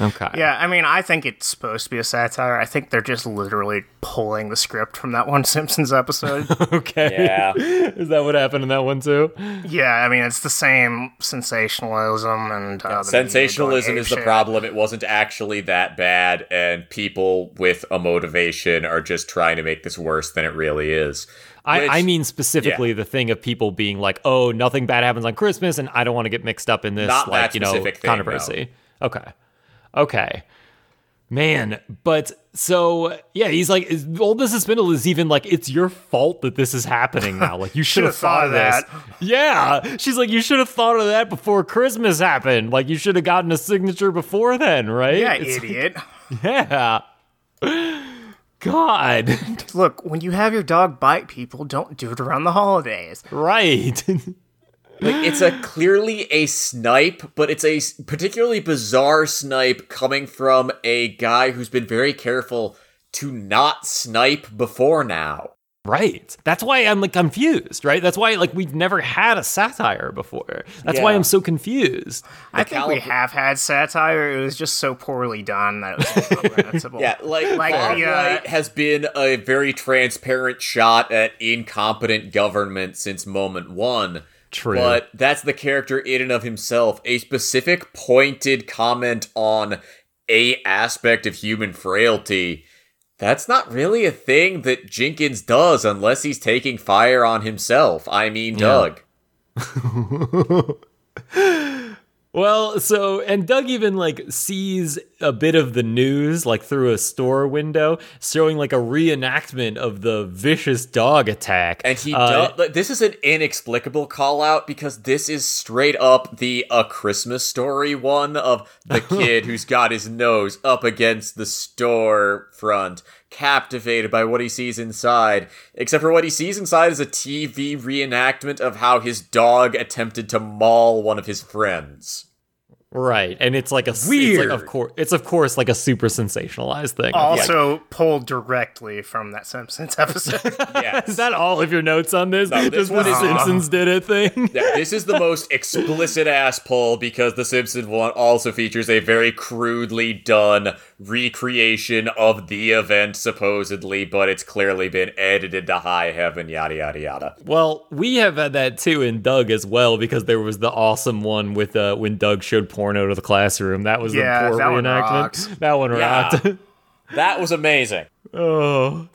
Okay. Yeah, I mean, I think it's supposed to be a satire. I think they're just literally pulling the script from that one [LAUGHS] Simpsons episode. [LAUGHS] Okay. Yeah. is that what happened in that one too? yeah, I mean, it's the same sensationalism and uh, Sensationalism is the apeshit. problem. It wasn't actually that bad, and people with a motivation are just trying to make this worse than it really is. I, Which- I mean specifically yeah. the thing of people being like, "Oh, nothing bad happens on Christmas," and I don't want to get mixed up in this, Not like you know, specific thing, controversy. Okay, okay. Man, but so yeah, he's like, is- old Mrs. Spindle is even like, it's your fault that this is happening now. Like, you [LAUGHS] should have thought of that. this. Yeah, she's like, you should have thought of that before Christmas happened. Like, you should have gotten a signature before then, right? Yeah, It's- idiot. [LAUGHS] [LAUGHS] Yeah. God. Look, when you have your dog bite people, don't do it around the holidays. right. Like it's a [GASPS] clearly a snipe, but it's a particularly bizarre snipe coming from a guy who's been very careful to not snipe before now. Right. That's why I'm like confused, right? That's why like we've never had a satire before. That's why I'm so confused. I think we have had satire. It was just so poorly done that it was incomprehensible. [LAUGHS] Yeah, like, Like Far the, uh, Right has been a very transparent shot at incompetent government since moment one. True. But that's the character in and of himself. A specific pointed comment on a aspect of human frailty. That's not really a thing that Jinkins does unless he's taking fire on himself. I mean, Doug. [LAUGHS] Well, so and Doug even like sees a bit of the news like through a store window, showing like a reenactment of the vicious dog attack. And he Uh, does. Like, this is an inexplicable call out because this is straight up the A Christmas Story one of the [LAUGHS] kid who's got his nose up against the store front, captivated by what he sees inside. Except for what he sees inside is a TV reenactment of how his dog attempted to maul one of his friends. Right, and it's like a It's Weird. like of course, it's of course like a super sensationalized thing. Also pulled directly from that Simpsons episode. [LAUGHS] Yes. is that all of your notes on this? No, this Just the one is- Simpsons did it thing. [LAUGHS] Yeah, this is the most explicit ass pull because the Simpsons one also features a very crudely done recreation of the event, supposedly, but it's clearly been edited to high heaven, yada yada yada. Well, we have had that too in Doug as well because there was the awesome one with uh, when Doug showed porno to the classroom. That was Yeah, the poor that one reenactment. rocks. That one Yeah. rocked. [LAUGHS] That was amazing. oh.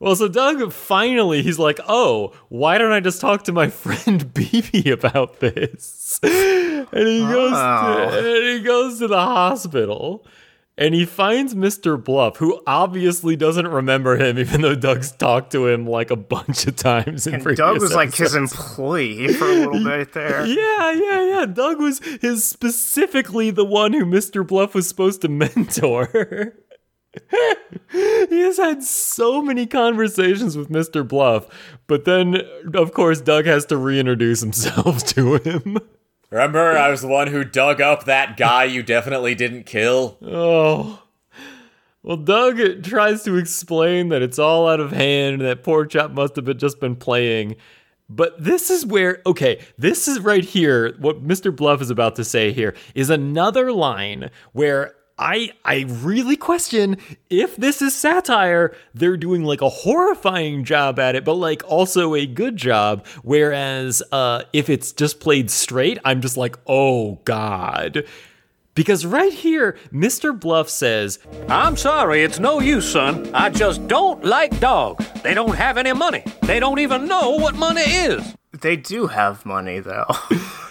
Well, so Doug finally he's like, "Oh, why don't I just talk to my [LAUGHS] friend Beebe about this?" [LAUGHS] And he goes Oh. to, and he goes to the hospital. And he finds Mr. Bluff, who obviously doesn't remember him, even though Doug's talked to him like a bunch of times in and Doug was like his employee for a little bit there. [LAUGHS] Yeah, yeah, yeah. Doug was his specifically the one who Mr. Bluff was supposed to [LAUGHS] mentor. he has had so many conversations with Mr. Bluff, but then, of course, Doug has to reintroduce himself [LAUGHS] to him. Remember, I was the one who dug up that guy you definitely didn't kill? Oh. Well, Doug tries to explain that it's all out of hand and that Porkchop must have been- just been playing. But this is where, okay, this is right here. What Mr. Bluff is about to say here is another line where I I really question if this is satire. They're doing like a horrifying job at it, but like also a good job. Whereas uh, if it's just played straight, I'm just like, oh god. Because right here, Mr. Bluff says, I'm sorry, it's no use, son. I just don't like dogs. They don't have any money. They don't even know what money is. They do have money though. [LAUGHS]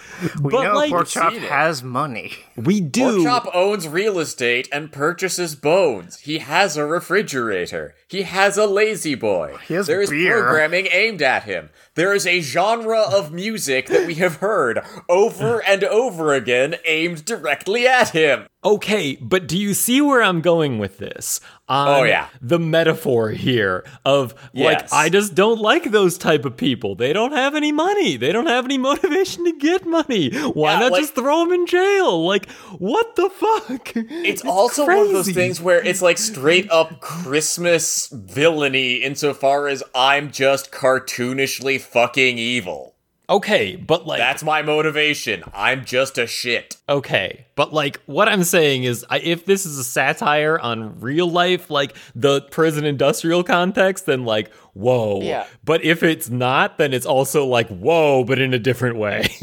we But, know like- Porkchop Seen has money. We do. Porkchop owns real estate and purchases bones. He has a refrigerator. He has a lazy boy. He has there is beer. programming aimed at him. There is a genre of music that we have heard over and over again aimed directly at him. Okay, but do you see where I'm going with this? Oh, on Oh, yeah. The metaphor here of like Yes. I just don't like those type of people. They don't have any money. They don't have any motivation to get money. Why Yeah, not like- just throw them in jail? Like what the fuck? It's, also one of those things where it's like straight up Christmas villainy insofar as I'm just cartoonishly fucking evil. Okay, but like That's my motivation. I'm just a shit. Okay, but like what I'm saying is, I, if this is a satire on real life, like the prison industrial context, then like whoa. Yeah. But if it's not, then it's also like whoa, but in a different way. [LAUGHS]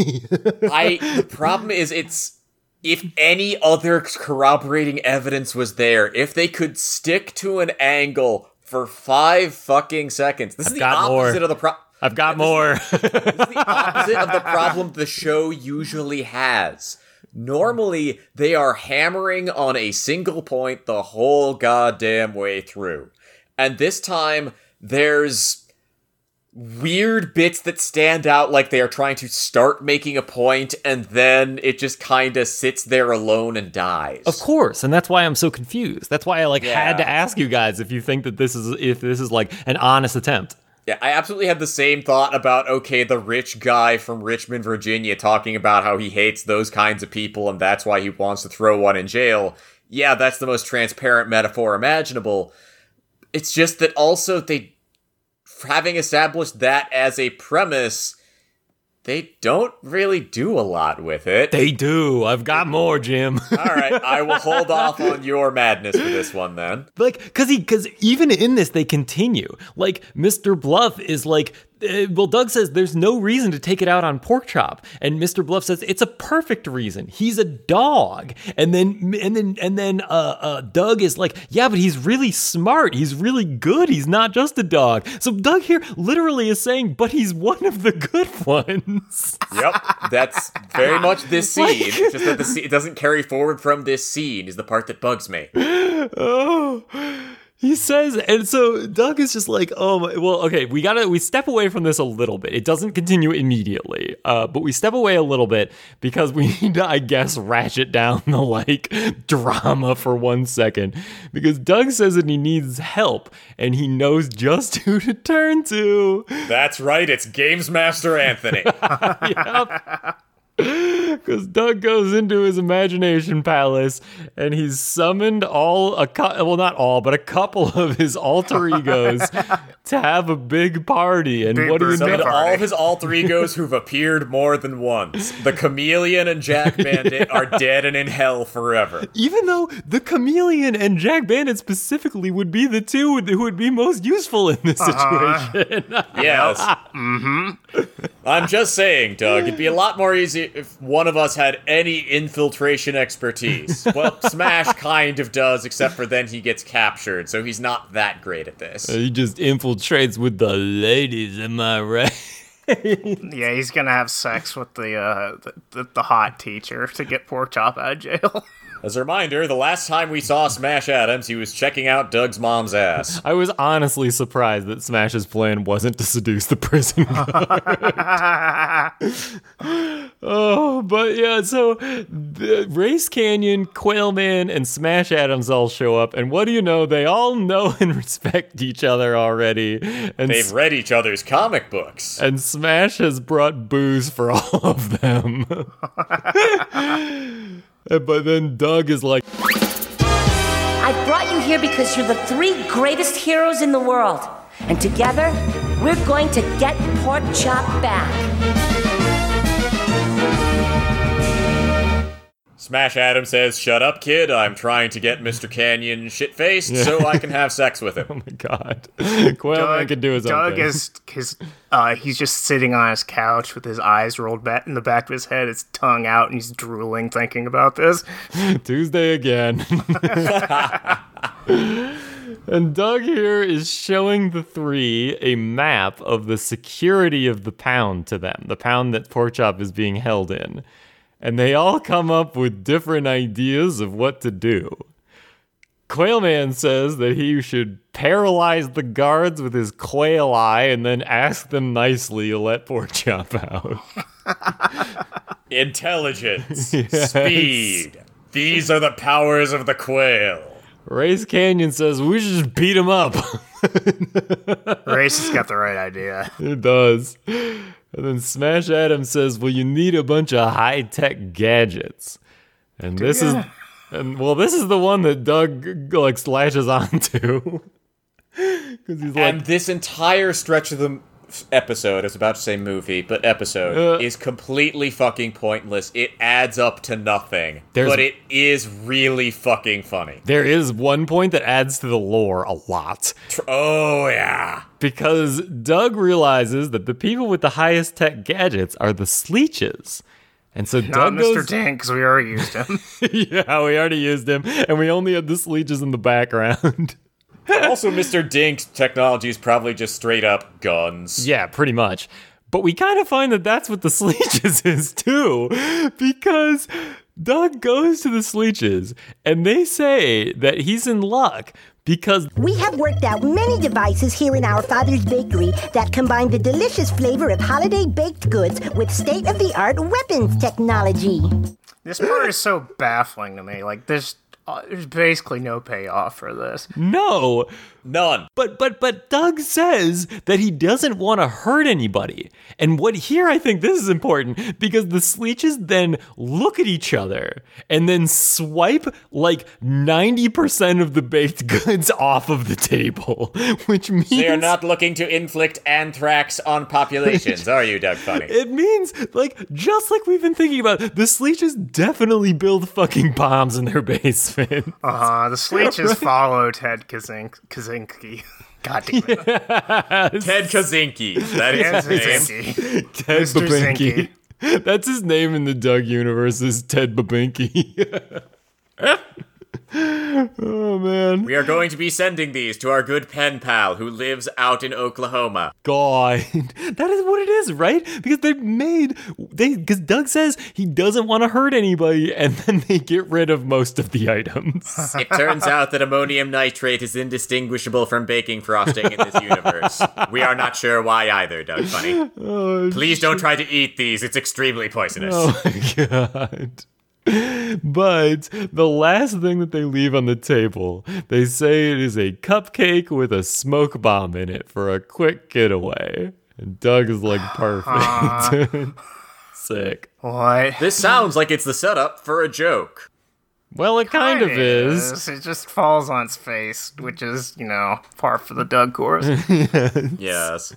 I the problem is it's if any other corroborating evidence was there, if they could stick to an angle for five fucking seconds. This is the got more. opposite of the pro- I've got more. [LAUGHS] is the opposite of the problem the show usually has. Normally, they are hammering on a single point the whole goddamn way through. And this time, there's weird bits that stand out like they are trying to start making a point and then it just kind of sits there alone and dies. Of course, and that's why I'm so confused. That's why I like had to ask you guys if you think that this is if this is like an honest attempt. Yeah, I absolutely had the same thought about okay, the rich guy from Richmond, Virginia, talking about how he hates those kinds of people and that's why he wants to throw one in jail. Yeah, that's the most transparent metaphor imaginable. It's just that also they, having established that as a premise, they don't really do a lot with it. They do. I've got more, Jim. [LAUGHS] All right, I will hold off on your madness for this one then. like cuz he cuz even in this they continue. Like Mr. Bluff is like well Doug says there's no reason to take it out on Porkchop and Mr. Bluff says it's a perfect reason. He's a dog. And then and then and then uh, uh Doug is like, "Yeah, but he's really smart. He's really good. He's not just a dog." So Doug here literally is saying, "But he's one of the good [LAUGHS] ones." Yep, that's very much this [LAUGHS] scene. It's just that the scene it doesn't carry forward from this scene is the part that bugs me. [GASPS] oh he says and so doug is just like oh my, well okay we gotta we step away from this a little bit. It doesn't continue immediately uh, but we step away a little bit because we [LAUGHS] need to i guess ratchet down the like drama for one second. Because doug says that he needs help and he knows just [LAUGHS] who to turn to. That's right, it's Games Master Anthony. [LAUGHS] [LAUGHS] Because Doug goes into his imagination palace and he's summoned all a cou- well not all but a couple [LAUGHS] of his alter egos [LAUGHS] to have a big party. And Big what do you birthday know? Summoned all of his alter egos who've appeared more than once. The Chameleon and Jack Bandit are dead and in hell forever. Even though the chameleon and Jack Bandit specifically would be the two who would be most useful in this situation. Yes. mm-hmm. I'm just saying, Doug, it'd be a [LAUGHS] lot more easy if one of us had any infiltration expertise. [LAUGHS] Well, Smash kind of does, except for then he gets captured, so he's not that great at this. he just infiltrates with the ladies, am I right? [LAUGHS] Yeah, he's gonna have sex with the uh the, the, the hot teacher to get Porkchop out of jail. As a reminder, the last time we saw Smash Adams, he was checking out Doug's mom's ass. I was honestly surprised that Smash's plan wasn't to seduce the prison guard. [LAUGHS] oh, but yeah, so the Race Canyon, Quailman, and Smash Adams all show up, and what do you know? They all know [LAUGHS] and respect each other already. And, They've read each other's comic books. and Smash has brought booze for [LAUGHS] all of them. But then Doug is like, I brought you here because you're the three greatest heroes in the world. And together, we're going to get Pork Chop back. Smash Adam says, Shut up, kid. I'm trying to get Mr. Canyon shit faced so I can have sex with him." [LAUGHS] oh my god. [LAUGHS] Quailman can do his own Doug thing. is his uh he's just sitting on his couch with his eyes rolled back in the back of his head, his tongue out, and he's drooling thinking about this. [LAUGHS] Tuesday again. and Doug here is showing the three a map of the security of the pound to them, the pound that Porkchop is being held in. And they all come up with different ideas of what to do. Quailman says that he should paralyze the guards with his quail eye and then ask them nicely to let Porkchop [LAUGHS] out. [LAUGHS] Intelligence, [LAUGHS] speed. These are the powers of the quail. Race Canyon says we should just beat him up. Race has got the right idea. It does. And then Smash Adams says, "Well, you need a bunch of high tech gadgets." And this is, and well, this is the one that Doug like slashes [LAUGHS] onto because he's like, And this entire stretch of the m- episode, I was about to say movie, but episode, Uh. is completely fucking pointless. It adds up to nothing. But it is really fucking funny. there is one point that adds to the lore a lot Tr- Oh, yeah. because Doug realizes that the people with the highest tech gadgets are the Sleeches. And so Not Doug Mr. goes, Dink, because we already used him. [LAUGHS] yeah, we already used him, and we only had the Sleeches in the background. [LAUGHS] also, Mr. Dink's technology is probably just straight up guns. Yeah, pretty much. But we kind of find that that's what the [LAUGHS] Sleeches is too, because Doug goes to the Sleeches and they say that he's in luck because We have worked out many devices here in our father's bakery that combine the delicious flavor of holiday baked goods with state of the art weapons technology. This part is so baffling to me. Like, there's Uh, there's basically no payoff for this. no, None. But but but Doug says that he doesn't want to hurt anybody. And what here I think this is important because the Sleeches then look at each other and then swipe like 90% of the baked [LAUGHS] goods off of the table, [LAUGHS] which means They are not looking to inflict anthrax on populations, are you, Doug Funnie? [LAUGHS] it means like just like we've been thinking about the Sleeches definitely build fucking bombs in their basement. Uh huh. The Sleeches follow Ted Kazink Kazink- Kaczynski. [LAUGHS] God damn it. Ted Kaczynski. That is Ted his name. Kaczynski. Ted Mr. Babinky. That's his name in the Doug universe is Ted Babinky. [LAUGHS] oh man. We are going to be sending these to our good pen pal who lives out in Oklahoma. God. [LAUGHS] That is what it is, right? Because they made they because Doug says he doesn't want to hurt anybody, and then they get rid of most of the items. [LAUGHS] It turns out that ammonium nitrate is indistinguishable from baking frosting in this universe. We are not sure why either, Doug Funnie. Oh, Please don't try to eat these, it's extremely poisonous. Oh [LAUGHS] my god. But the last thing that they leave on the table, they say it is a cupcake with a smoke bomb in it for a quick getaway. And Doug is like, [SIGHS] perfect. [LAUGHS] Sick. What? This sounds like it's the setup for a joke. Well, it kind of is. It just falls on its face, which is, you know, par for the Doug course. [LAUGHS] Yes.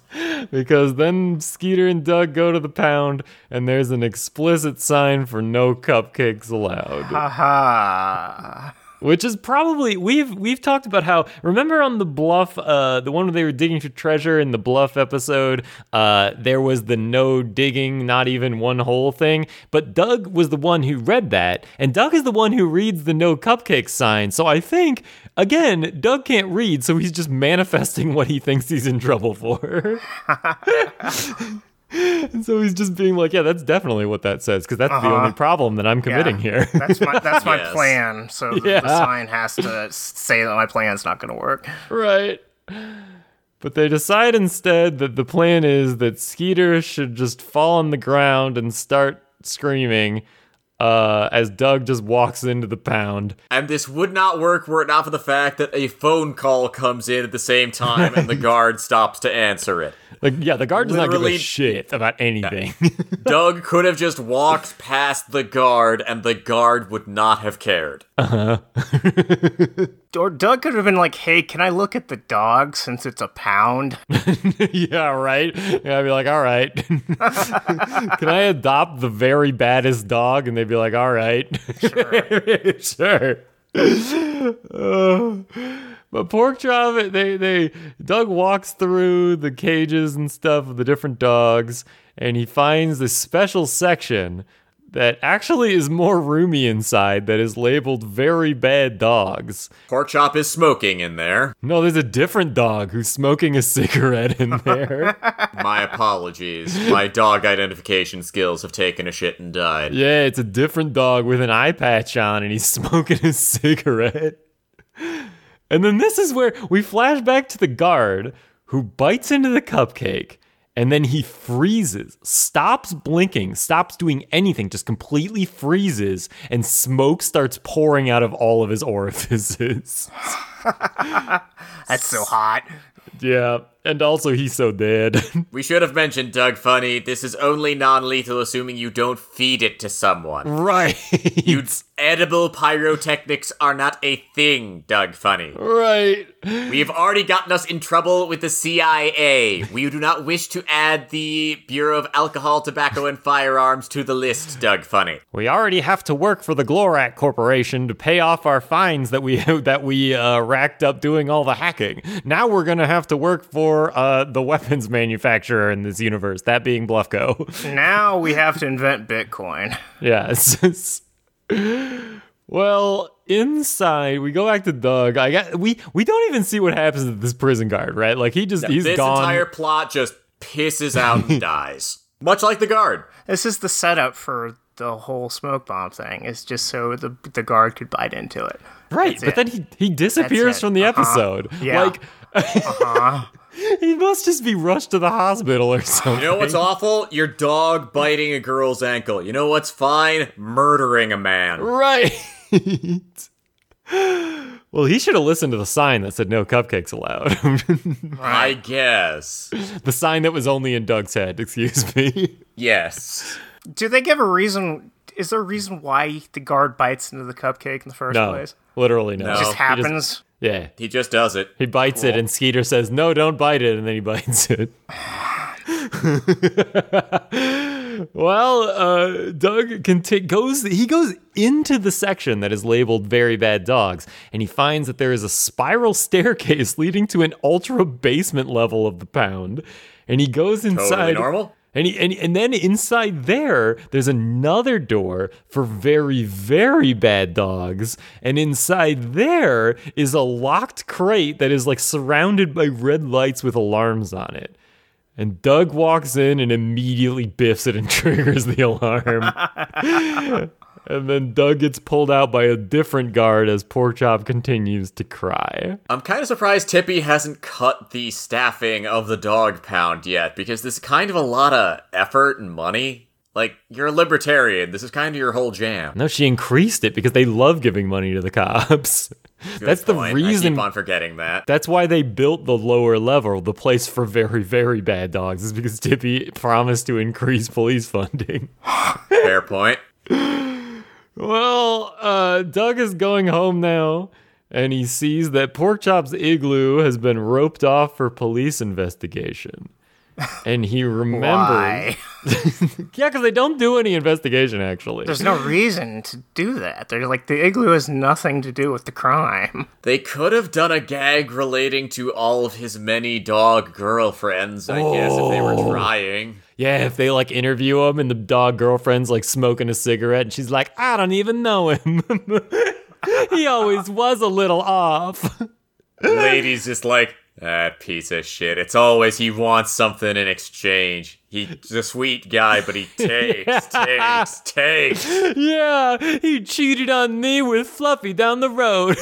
Because then Skeeter and Doug go to the pound, and there's an explicit sign for no cupcakes allowed. Haha. Which is probably we've we've talked about how remember on the bluff uh the one where they were digging for treasure in the bluff episode uh there was the no digging not even one hole thing. But Doug was the one who read that and Doug is the one who reads the no cupcake sign. So I think again Doug can't read so he's just manifesting [LAUGHS] what he thinks he's in trouble for [LAUGHS] [LAUGHS] and so he's just being like yeah that's definitely what that says because that's the Uh-huh. only problem that I'm committing Yeah. here [LAUGHS] That's my that's my [LAUGHS] Yes. plan. So the, Yeah. the sign has to say that my plan's not going to work. Right. But they decide instead that the plan is that Skeeter should just fall on the ground and start screaming uh, as Doug just walks into the pound. And this would not work were it not for the fact that a phone call comes in at the same time and the [LAUGHS] guard stops to answer it. Like, yeah, the guard does not give a shit about anything. [LAUGHS] Doug could have just walked past the guard and the guard would not have cared. [LAUGHS] Or Doug could have been like, "Hey, can I look at the dog since it's a pound?" [LAUGHS] yeah, right? Yeah, I'd be like, all right. [LAUGHS] Can I adopt the very baddest dog? And they'd be like, all right. [LAUGHS] Sure. Uh, but Porkchop, they they Doug walks through the cages and stuff of the different dogs, and he finds this special section that actually is more roomy inside that is labeled very bad dogs. Porkchop is smoking in there. No, there's a different dog who's smoking a [LAUGHS] cigarette in there. My apologies. My dog identification skills have taken a shit and died. Yeah, it's a different dog with an eye patch on and he's [LAUGHS] smoking a cigarette. And then this is where we flash back to the guard who bites into the cupcake and then he freezes, stops blinking, stops doing anything, just completely freezes, and smoke starts pouring out of all of his [LAUGHS] orifices. [LAUGHS] That's so hot. yeah, and also he's so dead. [LAUGHS] We should have mentioned, Doug Funnie, this is only non lethal assuming you don't feed it to someone. right. You edible pyrotechnics are not a thing, Doug Funnie. right. We have already gotten us in trouble with the CIA. We do not wish to add the Bureau of Alcohol, Tobacco, and Firearms to the list, Doug Funnie. We already have to work for the Glorak Corporation to pay off our fines that we [LAUGHS] that we uh, racked up doing all the hacking. Now we're gonna have to work for uh, the weapons manufacturer in this universe, that being Bluffco. [LAUGHS] Now we have to invent Bitcoin. yes. well, inside we go back to Doug. I got we we don't even see what happens to this prison guard, right? Like he just he's this gone. entire plot just pisses out and [LAUGHS] dies. Much like the guard. This is the setup for the the whole smoke bomb thing It's just so the the guard could bite into it. Right, That's but it. then he he disappears from the Uh-huh. episode. Yeah. Like [LAUGHS] Uh-huh. He must just be rushed to the hospital or something. You know what's awful? Your dog biting a girl's ankle. You know what's fine? Murdering a man. Right. well, he should have listened to the sign that said no cupcakes allowed. I guess. the sign that was only in Doug's head, excuse me. Yes. Do they give a reason? Is there a reason why the guard bites into the cupcake in the first No, place? literally no. No. It just He happens. Yeah. He just does it. He bites it, and Skeeter says, "No, don't bite it," and then he bites it. [LAUGHS] well, uh, Doug conti- goes. He goes into the section that is labeled "Very Bad Dogs," and he finds that there is a spiral [LAUGHS] staircase leading to an ultra basement level of the pound. And he goes inside. normal? And, he, and and then inside there, there's another door for very very bad dogs, and inside there is a locked crate that is like surrounded by red lights with alarms on it. And Doug walks in and immediately biffs it and [LAUGHS] triggers the alarm. [LAUGHS] and then Doug gets pulled out by a different guard as Porkchop continues to cry. I'm kind of surprised Tippy hasn't cut the staffing of the dog pound yet, because this is kind of a lot of effort and money. Like, you're a libertarian. This is kind of your whole jam. No, she increased it because they love giving money to the cops. Good [LAUGHS] That's the reason. I keep on forgetting that. That's why they built the lower level, the place for very, very bad dogs, is because Tippy promised to increase police funding. Fair point. [LAUGHS] Well, uh, Doug is going home now, and he sees that Porkchop's igloo has been roped off for police investigation. And he remembers. Why? [LAUGHS] yeah, because they don't do any investigation, actually. There's no reason to do that. They're like the igloo has nothing to do with the crime. They could have done a gag relating to all of his many dog girlfriends, I guess, if they were Oh. trying. Yeah, if they like interview him and the dog girlfriend's like smoking a cigarette and she's like, I don't even know him. [LAUGHS] he always was a little off. [LAUGHS] Lady's just like, that piece of shit. It's always he wants something in exchange. He's a sweet guy, but he [LAUGHS] takes, takes, takes. yeah, he cheated on me with Fluffy down the road.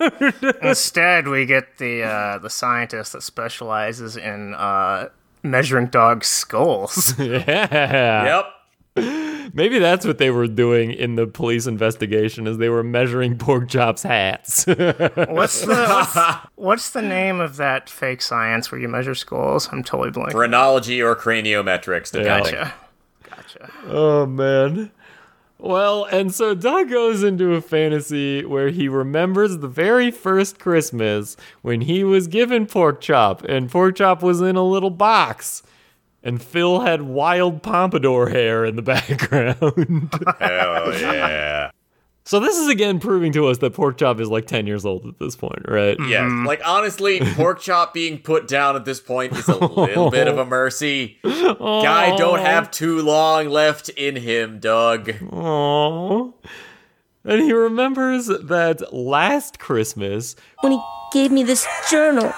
[LAUGHS] Instead, we get the uh, the scientist that specializes in uh, measuring dogs' skulls. [LAUGHS] yeah. Yep. Maybe that's what they were doing in the police investigation is they were measuring Porkchops hats. [LAUGHS] What's the what's, what's the name of that fake science where you measure skulls? I'm totally blanking. Phrenology or craniometrics, depending. Gotcha. Gotcha. Oh man. Well, and so Doug goes into a fantasy where he remembers the very first Christmas when he was given Porkchop, and Porkchop was in a little box. And Phil had wild pompadour hair in the [LAUGHS] background. Hell [LAUGHS] yeah. so this is again proving to us that Porkchop is like 10 years old at this point, right? Yes. Mm-hmm. Like, honestly, Porkchop being put down at this point is a little bit of a [LAUGHS] mercy. Guy don't have too long left in him, Doug. Aww. And he remembers that last Christmas, When he gave me this journal.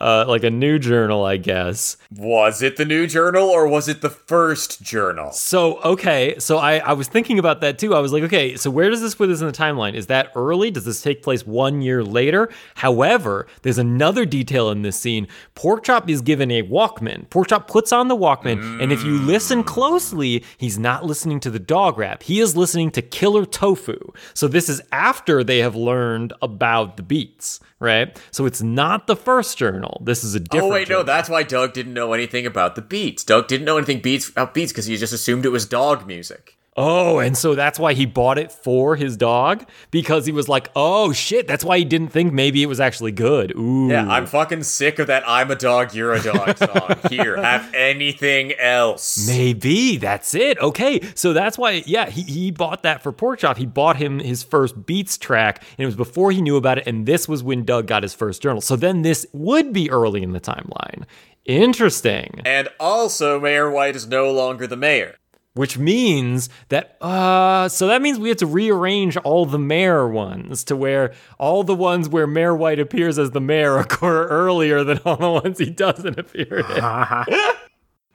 Uh, like a new journal, I guess. Was it the new journal or was it the first journal? So, okay, so I, I was thinking about that too. I was like, okay, so where does this put us in the timeline? Is that early? Does this take place one year later? However, there's another detail in this scene. Porkchop is given a Walkman. Porkchop puts on the Walkman, and if you listen closely, he's not listening to the dog rap. He is listening to Killer Tofu. So this is after they have learned about the Beets, right? So it's not the first journal. This is a different Oh wait, no, that's why Doug didn't know anything about the Beets. Doug didn't know anything Beets about Beets because he just assumed it was dog music. Oh, and so that's why he bought it for his dog because he was like, "Oh shit!" That's why he didn't think maybe it was actually good. Ooh, Yeah, I'm fucking sick of that I'm a dog, you're a dog [LAUGHS] song. Here, have anything else. maybe that's it. Okay, so that's why. Yeah, he, he bought that for Porkchop. He bought him his first Beets track, and it was before he knew about it. And this was when Doug got his first journal. So then this would be early in the timeline. Interesting. And also, Mayor White is no longer the mayor. Which means that, uh, so that means we have to rearrange all the mayor ones to where all the ones where Mayor White appears as the mayor [LAUGHS] occur earlier than all the ones he doesn't appear in. [LAUGHS]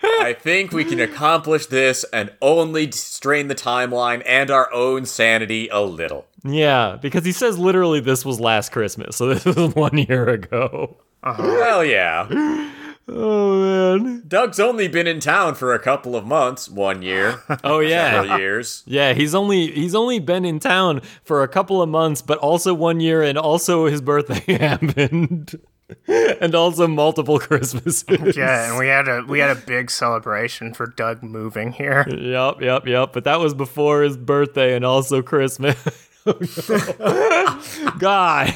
I think we can accomplish this and only strain the timeline and our own sanity a little. Yeah, because he says literally this was last Christmas, so this was one year ago. Hell yeah. [LAUGHS] Oh man. Doug's only been in town for a couple of months, one year, [LAUGHS] Oh yeah. several years. Yeah, he's only he's only been in town for a couple of months, but also one year, and also his birthday [LAUGHS] happened, and also multiple [LAUGHS] Christmases. Yeah, and we had a we had a big celebration for Doug moving here. Yep, yep, yep. But that was before his birthday and also Christmas. oh. God.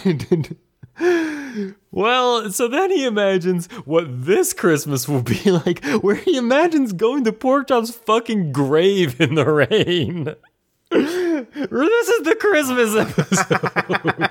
Well, so then he imagines what this Christmas will be [LAUGHS] like, where he imagines going to Porkchop's fucking grave in the rain. [LAUGHS] this is the Christmas episode.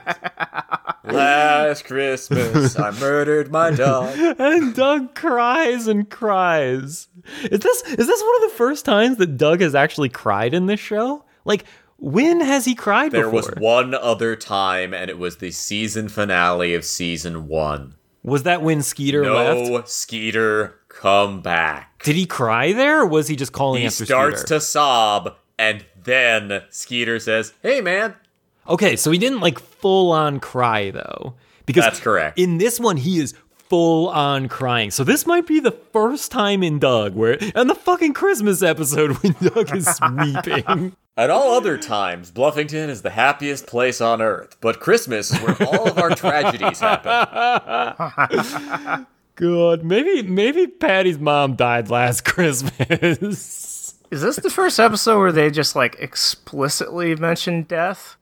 Last Christmas, I murdered my dog. and Doug cries and cries. Is this is this one of the first times that Doug has actually cried in this show? Like when has he cried before? There before? was one other time, and it was the season finale of season one. Was that when Skeeter no, left? No, Skeeter, come back. Did he cry there, or was he just calling He after starts to sob, and then Skeeter says, Hey, man. Okay, so he didn't like full on cry though, because That's correct. In this one, he is full on crying. So this might be the first time in Doug where, and the fucking Christmas episode [LAUGHS] when Doug is weeping. At all other times, Bluffington is the happiest place on earth, but Christmas is where all of our tragedies happen. [LAUGHS] Good. maybe maybe Patty's mom died last [LAUGHS] Christmas. Is this the first episode where they just like explicitly mention death?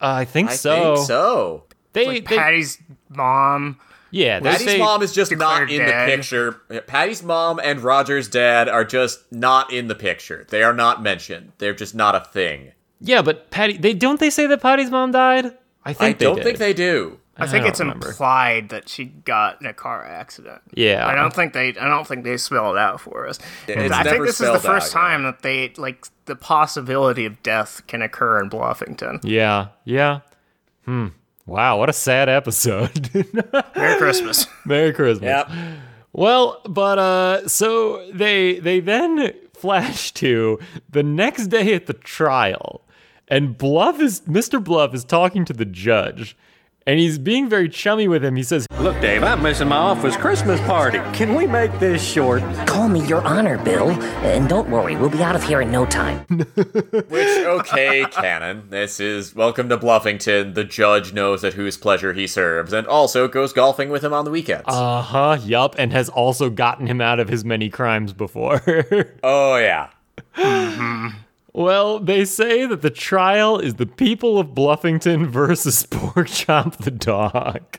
Uh, I think I so. think so. They, Like they Patty's mom. Yeah, they Patty's say, mom is just not in dead. the picture. Patty's mom and Roger's dad are just not in the picture. They are not mentioned. They're just not a thing. Yeah, but Patty, they don't they say that Patty's mom died? I I think they don't did. think they do. I think it's remember. implied that she got in a car accident. Yeah. I don't think they. I don't think they spell it out for us. It's I think this is the first out, yeah. time that they like the possibility of death can occur in Bluffington. Yeah, yeah. Hmm. Wow, what a sad episode. [LAUGHS] Merry Christmas. Merry Christmas. Yep. Well, but uh so they they then flash to the next day at the trial and Bluff is Mr. Bluff is talking to the judge and he's being very chummy with him. He says, Look, Dave, I'm missing my office Christmas party. Can we make this short? Call me your honor, Bill. And don't worry, we'll be out of here in no time. [LAUGHS] Which, okay, canon. This is Welcome to Bluffington. The judge knows at whose pleasure he serves, and also goes golfing with him on the weekends. "Uh huh, yup," and has also gotten him out of his many crimes before. [LAUGHS] oh, yeah. Well, they say that the trial is the people of Bluffington versus [LAUGHS] Porkchop the dog.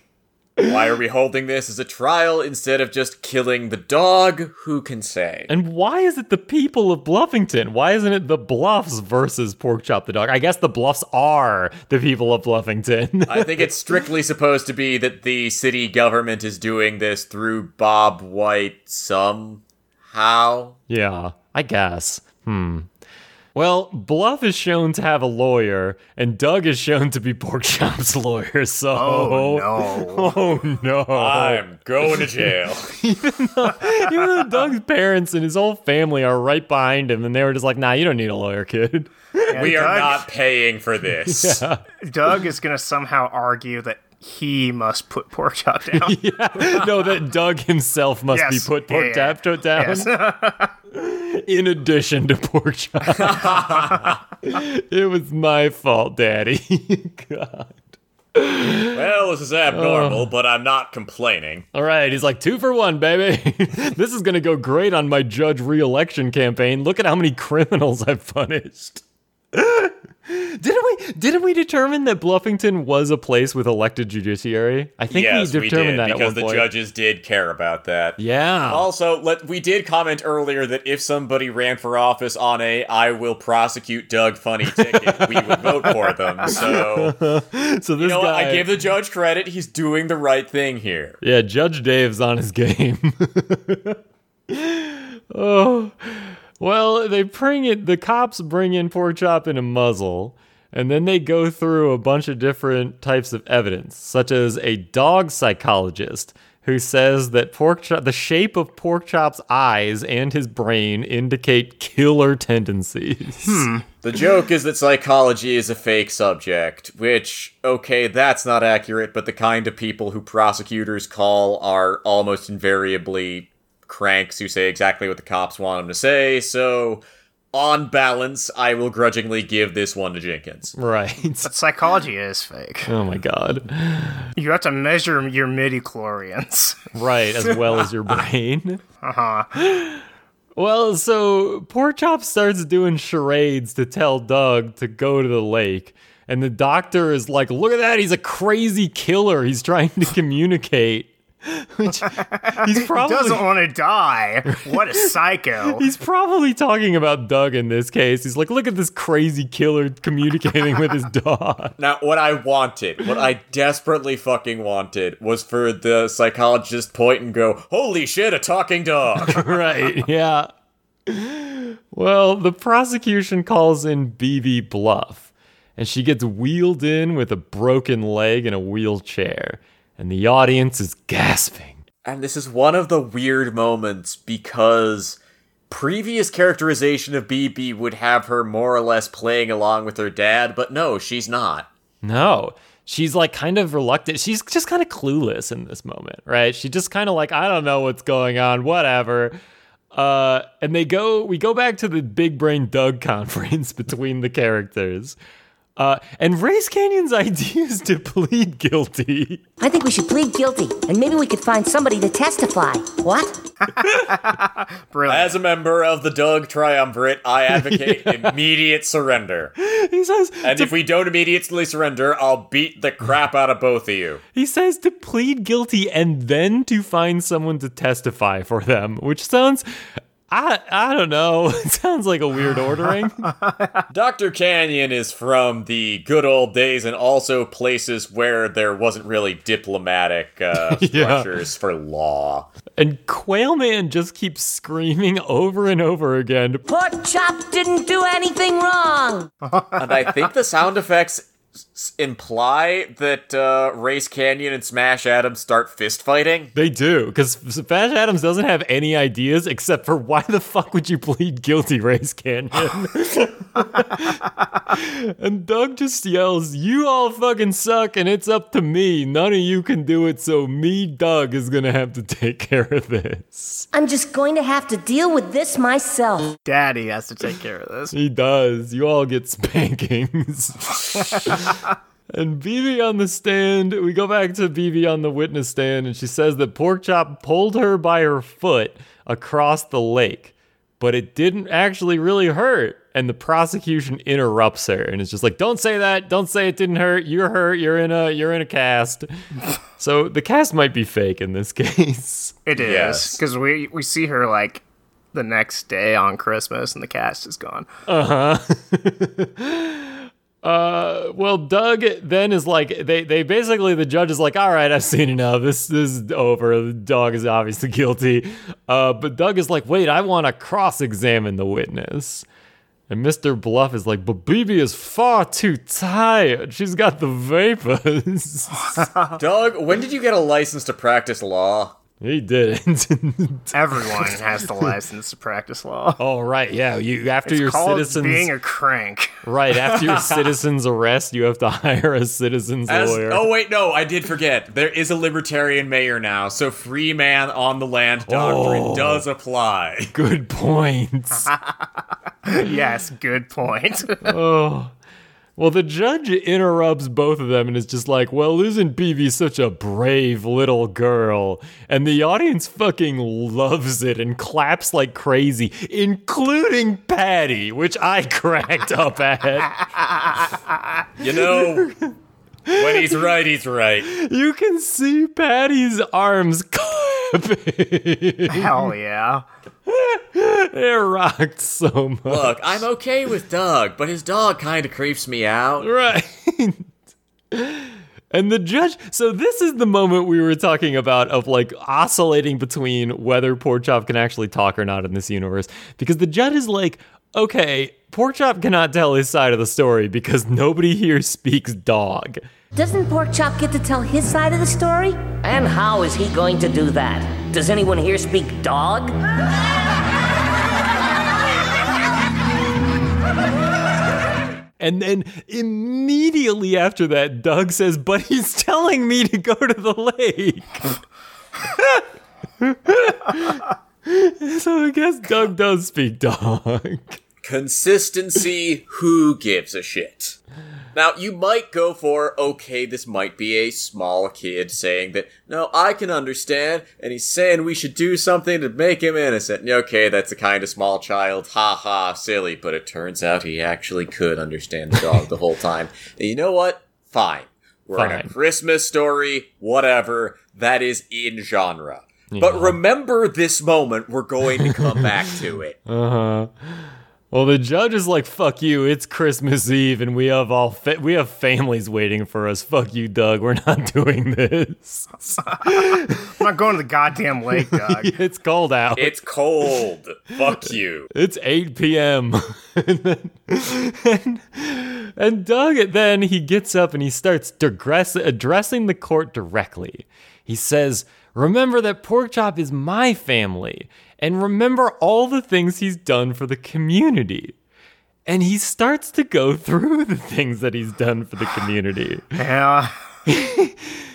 Why are we holding this as a trial instead of just killing the dog? Who can say? And why is it the people of Bluffington? Why isn't it the Bluffs versus Porkchop the dog? I guess the Bluffs are the people of Bluffington. [LAUGHS] I think it's strictly supposed to be that the city government is doing this through Bob White somehow. yeah, I guess. Hmm. Well, Bluff is shown to have a lawyer, and Doug is shown to be Porkchop's lawyer. So, Oh no. [LAUGHS] oh no! I'm going to jail. [LAUGHS] Even though even though Doug's parents and his whole family are right behind him, and they were just like, "Nah, you don't need a lawyer, kid." we are not paying for this. [LAUGHS] Doug is gonna somehow argue that he must put Porkchop down. yeah, no, that Doug himself must Yes. be put Yeah, yeah. down. Yes. In addition to Porkchop. [LAUGHS] it was my fault, Daddy. [LAUGHS] God. Well, this is abnormal, but I'm not complaining. All right, he's like two for one, baby. [LAUGHS] this is gonna go great on my judge re-election campaign. Look at how many criminals I've punished. Didn't we? Didn't we determine that Bluffington was a place with elected judiciary? I think yes, we we determined did that at because the point. judges did care about that. Yeah. Also, let we did comment earlier that if somebody ran for office on a "I will prosecute Doug" Funnie ticket, we would vote for them. So [LAUGHS] so this you know, guy, I give the judge credit; he's doing the right thing here. Yeah, Judge Dave's on his [LAUGHS] game. [LAUGHS] oh, well, they bring it. The cops bring in Porkchop in a muzzle, and then they go through a bunch of different types of evidence, such as a dog psychologist who says that Porkchop, the shape of Porkchop's eyes and his brain indicate killer tendencies. Hmm. The joke is that psychology is a fake subject, which, okay, that's not accurate, but the kind of people who prosecutors call are almost invariably cranks who say exactly what the cops want them to say, so on balance, I will grudgingly give this one to Jinkins. Right. But psychology is fake. Oh my god. You have to measure your midi chlorians. Right, as well as your [LAUGHS] brain. Uh huh. Well, so Porkchop starts doing charades to tell Doug to go to the lake. And the doctor is like, look at that, he's a crazy killer. He's trying to communicate. [LAUGHS] Which he's [LAUGHS] probably Doesn't want to die. What a psycho. [LAUGHS] He's probably talking about Doug in this case. He's like, look at this crazy killer communicating with his dog. Now, what I wanted, what I desperately fucking wanted, was for the psychologist point and go, "Holy shit, a talking dog!" right, yeah. Well, the prosecution calls in Beebe Bluff, and she gets wheeled in with a broken leg in a wheelchair, and the audience is gasping. And this is one of the weird moments because previous characterization of Beebe would have her more or less playing along with her dad, but no, she's not. No, she's like kind of reluctant. She's just kind of clueless in this moment, right? She just kind of like, I don't know what's going on, whatever. Uh, and they go, we go back to the Big Brain Doug [LAUGHS] conference between the characters. Uh, and Race Canyon's [LAUGHS] idea is to plead guilty. I think we should plead guilty, and maybe we could find somebody to testify. What? [LAUGHS] Brilliant. As a member of the Doug Triumvirate, I advocate [LAUGHS] immediate surrender. He says, And if we don't immediately surrender, I'll beat the crap out of both of you. He says to plead guilty and then to find someone to testify for them, which sounds I I don't know. [LAUGHS] It sounds like a weird ordering. [LAUGHS] Dr. Canyon is from the good old days and also places where there wasn't really diplomatic uh, [LAUGHS] Yeah. structures for law. and Quailman just keeps screaming over and over again. Porkchop didn't do anything wrong. and I think the sound effects s- imply that uh, Race Canyon and Smash Adams start fist fighting. They do, because Smash Adams doesn't have any ideas except for why the fuck would you plead guilty, [LAUGHS] Race Canyon? [LAUGHS] and Doug just yells, You all fucking suck, and it's up to me. None of you can do it, so me, Doug, is gonna have to take [LAUGHS] care of this. I'm just going to have to deal with this myself. Daddy has to take care of this. He does. You all get spankings. And Beebe on the stand, we go back to Beebe on the witness stand, and she says that Porkchop pulled her by her foot across the lake, but it didn't actually really hurt. And the prosecution interrupts her and is just like, "Don't say that. Don't say it didn't hurt. You're hurt. You're in a you're in a cast." [LAUGHS] so the cast might be fake in this [LAUGHS] case. It is Yes. because we we see her like the next day on Christmas, and the cast is gone. Uh huh. [LAUGHS] uh, well, Doug then is like they they basically the judge is like, all right, I've seen enough. This this is over. The dog is obviously [LAUGHS] guilty. Uh, but Doug is like, wait, I want to cross examine the witness. And Mr. Bluff is like, but Beebe is far too tired. She's got the vapors. [LAUGHS] Doug, when did you get a license to practice law? He didn't. [LAUGHS] Everyone has the [LAUGHS] license to practice law. oh right, yeah. You after It's your citizens being a crank. right after your [LAUGHS] citizens arrest, you have to hire a citizens As, lawyer. oh wait, no, I did forget. There is a libertarian mayor now, so free man on the land doctrine Oh. does apply. Good points. yes, good point. oh. Well, the judge interrupts both of them and is just like, well, isn't Beebe such a brave little girl? And the audience fucking loves it and claps like crazy, including Patty, which I [LAUGHS] cracked up at. You know, when he's right, he's right. You can see Patty's arms [LAUGHS] clapping. Hell yeah. It rocked so much. Look, I'm okay with Doug, but his dog kind of creeps me out. Right. [LAUGHS] and the judge, so this is the moment we were talking about of like oscillating between whether Porkchop can actually talk or not in this universe. Because the judge is like, okay, Porkchop cannot tell his side of the story because nobody here speaks dog. Doesn't Porkchop get to tell his side of the story? And how is he going to do that? Does anyone here speak dog? And then immediately after that, Doug says, But he's telling me to go to the lake. [LAUGHS] so I guess Doug does speak dog. Consistency, who gives a shit? Now, you might go for, okay, this might be a small kid saying that, no, I can understand, and he's saying we should do something to make him innocent. Okay, that's a kind of small child, ha ha, silly, but it turns out he actually could understand the dog the whole time. And you know what? Fine. We're in a Christmas story, whatever, that is in genre. But remember this moment, we're going to come back to it. [LAUGHS] Uh huh. Well, the judge is like, "Fuck you! It's Christmas Eve, and we have all fa- we have families waiting for us. Fuck you, Doug. We're not [LAUGHS] doing this. I'm not going to the goddamn lake, [LAUGHS] Doug. it's cold out. It's cold. Fuck you. It's 8 p.m. [LAUGHS] and, then, and, and Doug, then he gets up and he starts digress- addressing the court directly. He says, Remember that Porkchop is my family, and remember all the things he's done for the community. And he starts to go [LAUGHS] through the things that he's done for the community. Yeah.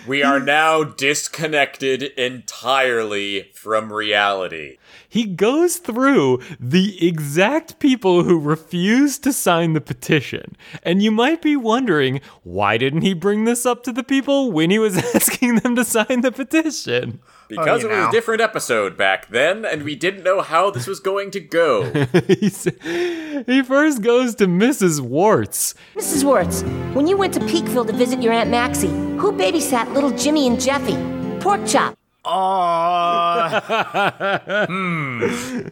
We are now disconnected entirely from reality. He goes through the exact people who refused to sign the petition. And you might be wondering, why didn't he bring this up to the people when he was [LAUGHS] asking them to sign the petition? Oh, because you it was know. a different episode back then, and we didn't know how this was going to go. [LAUGHS] he, first goes to Mrs. Warts. Mrs. Wertz, when you went to Peakville to visit your Aunt Maxie, who babysat little Jimmy and Jeffy? pork Porkchop. Oh. [LAUGHS]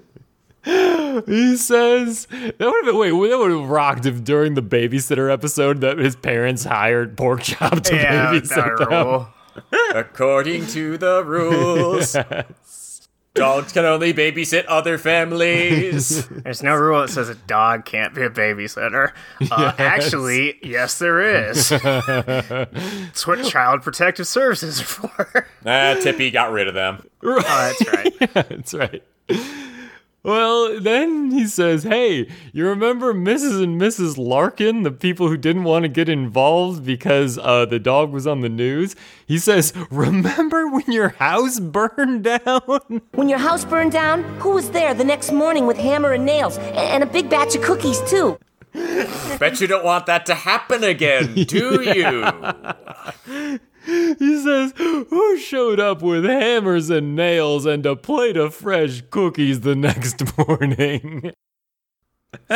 Hmm. He says that would have been wait, that would have rocked if during the babysitter episode that his parents hired Porkchop to yeah, babysit that them. Rule. According to the rules, [LAUGHS] dogs can only babysit other families. [LAUGHS] There's no rule that says a dog can't be a babysitter. Uh, Actually, yes, there is. [LAUGHS] It's what Child Protective Services are for. ah, Tippy got rid of them. oh, that's right. yeah, that's right. Well, then he says, Hey, you remember Mrs. and Mrs. Larkin, the people who didn't want to get involved because uh, the dog was on the news? He says, Remember when your house burned down? [LAUGHS] When your house burned down, who was there the next morning with hammer and nails and a big batch of cookies, too? Bet you don't want that to happen again, do [LAUGHS] you? He says, Who showed up with hammers and nails and a plate of fresh cookies the next [LAUGHS] morning?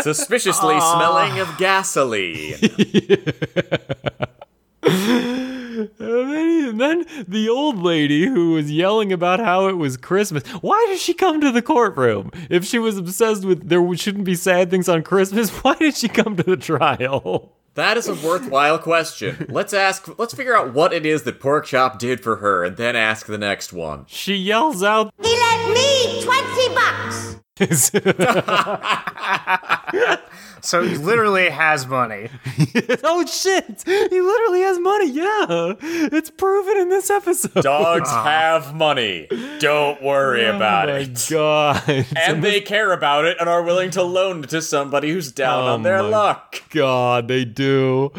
Suspiciously smelling of gasoline. [LAUGHS] And then, and then the old lady who was yelling about how it was Christmas. Why did she come to the courtroom? If she was obsessed with there shouldn't be sad things on Christmas, [LAUGHS] why did she come to the trial? That is a worthwhile question. [LAUGHS] Let's ask. Let's figure out what it is that Porkchop did for her, and then ask the next one. She yells out, He lent me 20 bucks. [LAUGHS] So he literally has money. [LAUGHS] "Oh shit! He literally has money. Yeah, it's proven in this episode." Dogs have money. Don't worry oh, about oh my it. god! [LAUGHS] And they care about it and are willing to loan it to somebody who's down Oh on their my luck. God, they do.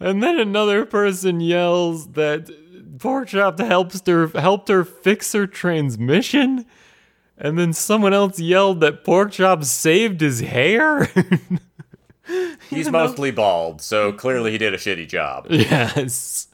And then another person yells that Porkchop helps her helped her fix her transmission. And then someone else yelled that Porkchop saved his hair. [LAUGHS] He's mostly bald, so clearly he did a shitty job. yes.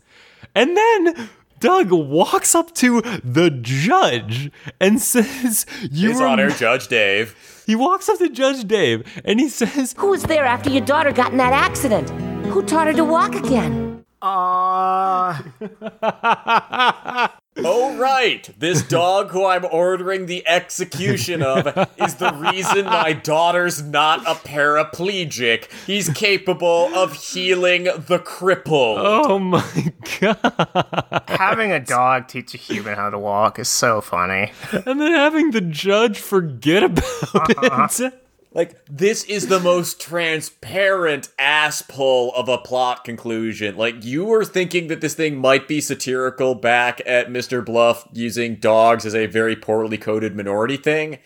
And then Doug walks up to the judge and says, "You His rem- Honor, Judge Dave. He walks up to Judge Dave and he says, Who was there after your daughter got in that accident? Who taught her to walk again? Uh, [LAUGHS] Oh, right. This dog who I'm ordering the execution of is the reason my daughter's not a paraplegic. He's capable of healing the crippled. "Oh my god." having a dog teach a human how to walk is so funny. and then having the judge forget about uh-huh. it. Like, this is the most transparent ass pull of a plot conclusion. Like, you were thinking that this thing might be satirical back at Mr. Bluff using dogs as a very poorly coded minority thing.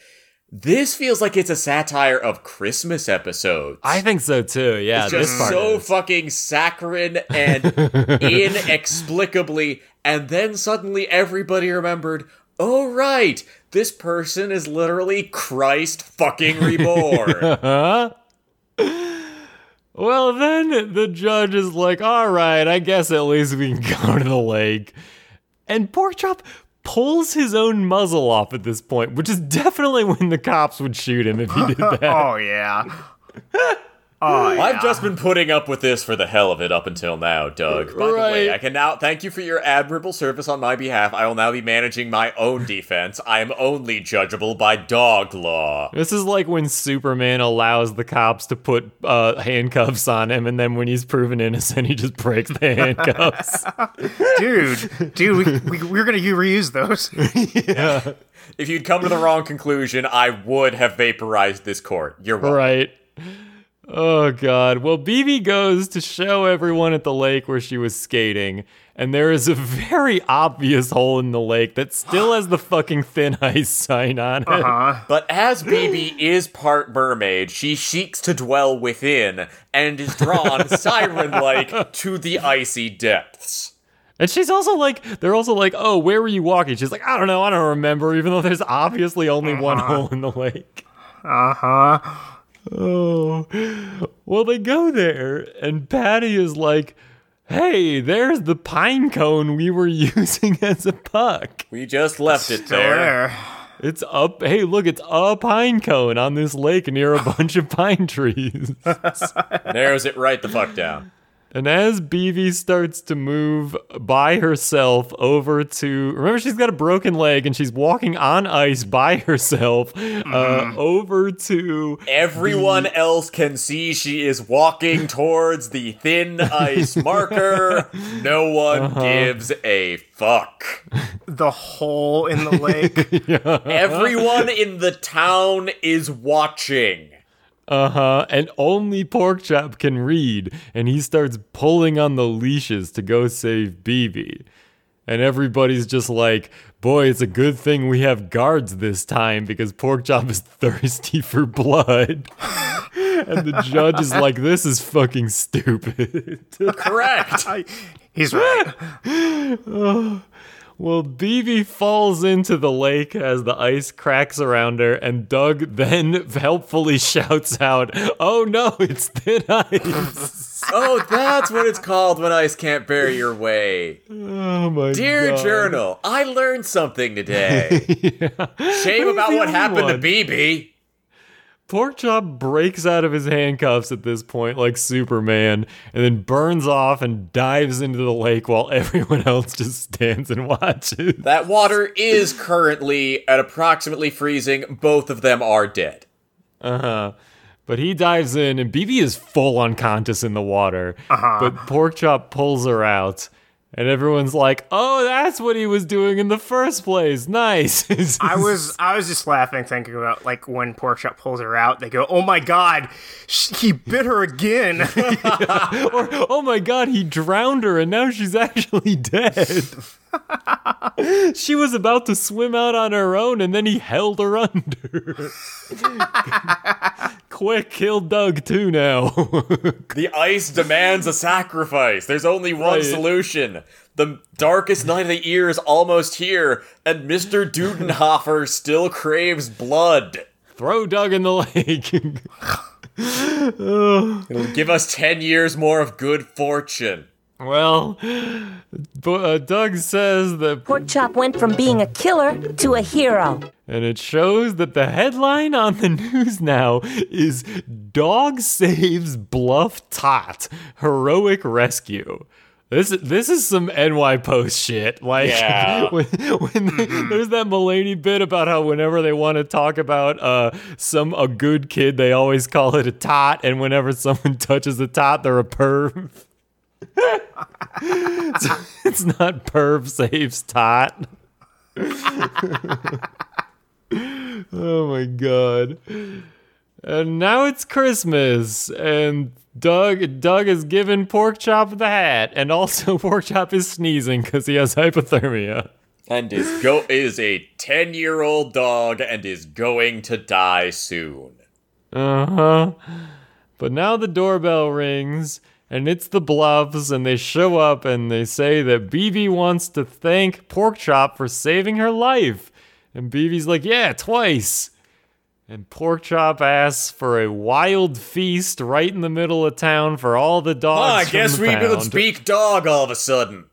This feels like it's a satire of Christmas episodes. I think so too. Yeah, it's this just so is. fucking saccharine and [LAUGHS] inexplicably, and then suddenly everybody remembered. Oh right, this person is literally Christ fucking reborn. [LAUGHS] Well, then the judge is like, all right, I guess at least we can [LAUGHS] go to the lake. And Porkchop pulls his own muzzle off at this point, which is definitely when the cops would shoot him if he did that. [LAUGHS] oh yeah. Oh, yeah. I've just been putting up with this for the hell of it up until now, Doug. By the way, I can now thank you for your admirable service on my behalf. I will now be managing my own defense. I am only judgeable by dog law. This is like when Superman allows the cops to put uh, handcuffs on him, and then when he's proven innocent, he just breaks the handcuffs. [LAUGHS] dude, dude, we, we we're gonna reuse those. [LAUGHS] yeah. If you'd come to the wrong conclusion, I would have vaporized this court. You're welcome. Right. Oh god. Well, Beebe goes to show everyone at the lake where she was skating, and there is a [LAUGHS] very obvious hole in the lake that still has the fucking thin [LAUGHS] ice sign on it. Uh-huh. But as Beebe is part mermaid, she seeks to dwell within and is drawn [LAUGHS] siren like to the icy depths. And she's also like, they're also like, oh, where were you walking? She's like, I don't know, I don't remember, even though there's obviously only one hole in the lake. Uh huh. Oh. Well, they go there, and Patty is like, hey, there's the pine cone we were [LAUGHS] using as a puck. We just left it there. There. It's up. Hey, look, it's a pine cone on this lake near a bunch of pine trees. [LAUGHS] Narrows it right the fuck down. And as Beebe starts to move by herself over to, remember she's got a broken leg and she's walking on ice by herself uh, over to. Everyone else can see she is walking towards the thin ice marker. [LAUGHS] No one gives a fuck. The hole in the lake. [LAUGHS] Everyone in the town is watching. Uh huh. And only Porkchop can read, and he starts pulling on the leashes to go save Beebe. And everybody's just like, boy, it's a good thing we have guards this time because Porkchop is [LAUGHS] thirsty for blood. [LAUGHS] and the judge is like, this is fucking stupid. [LAUGHS] Correct. He's right. Well, Beebe falls into the lake as the ice cracks around her, and Doug [LAUGHS] then helpfully shouts out, Oh no, it's thin ice. [LAUGHS] oh, that's what it's called when ice can't bear your way. Oh my Dear god. journal, I learned something today. [LAUGHS] Shame about what happened one. to Beebe. Porkchop breaks out of his handcuffs at this point, like Superman, and then burns off and dives into the lake while [LAUGHS] everyone else just stands and watches. That water is currently at approximately freezing. Both of them are dead. Uh huh. But he dives in, and Beebe is full unconscious in the water. Uh-huh. But Porkchop pulls her out, and everyone's like, "Oh, that's what he was doing in the first place. Nice." [LAUGHS] I was I was just laughing thinking about like when Porkchop pulls her out, they go, "Oh my god, sh- he bit her again." [LAUGHS] [LAUGHS] or, oh my god, he drowned her, and now she's actually dead. [LAUGHS] she was about to swim out on her own, and then he held her under. [LAUGHS] Quick, kill Doug too now. [LAUGHS] The ice demands a sacrifice. There's only one Right. solution. The darkest night of the year is almost here, and Mr. Dudenhofer still craves blood. Throw Doug in the lake. It'll give us 10 years more of good fortune. Well, but, uh, Doug says that, Porkchop went from being a killer to a hero. and it shows that the headline on the [LAUGHS] news now is "Dog saves Bluff Tot heroic rescue." This this is some NY Post shit. Like Yeah. [LAUGHS] when, when they- there's that Mulaney bit about how whenever they want to talk about uh some a good kid, they always call it a tot, and whenever someone [LAUGHS] touches a tot, they're a perv. So [LAUGHS] it's not perv saves tot. oh my god. And now it's Christmas, and Doug Doug is giving Porkchop the hat, and also [LAUGHS] Porkchop is sneezing because he has hypothermia. And is go is a ten year old dog and is going to die soon. Uh huh. But now the doorbell rings, and it's the Bluffs, and they show up and they say that Beebe wants to thank Porkchop for saving her life. And Beebe's like, yeah, twice. And Porkchop asks for a wild feast right in the middle of town for all the dogs. Oh. I from guess we could speak dog all of a sudden.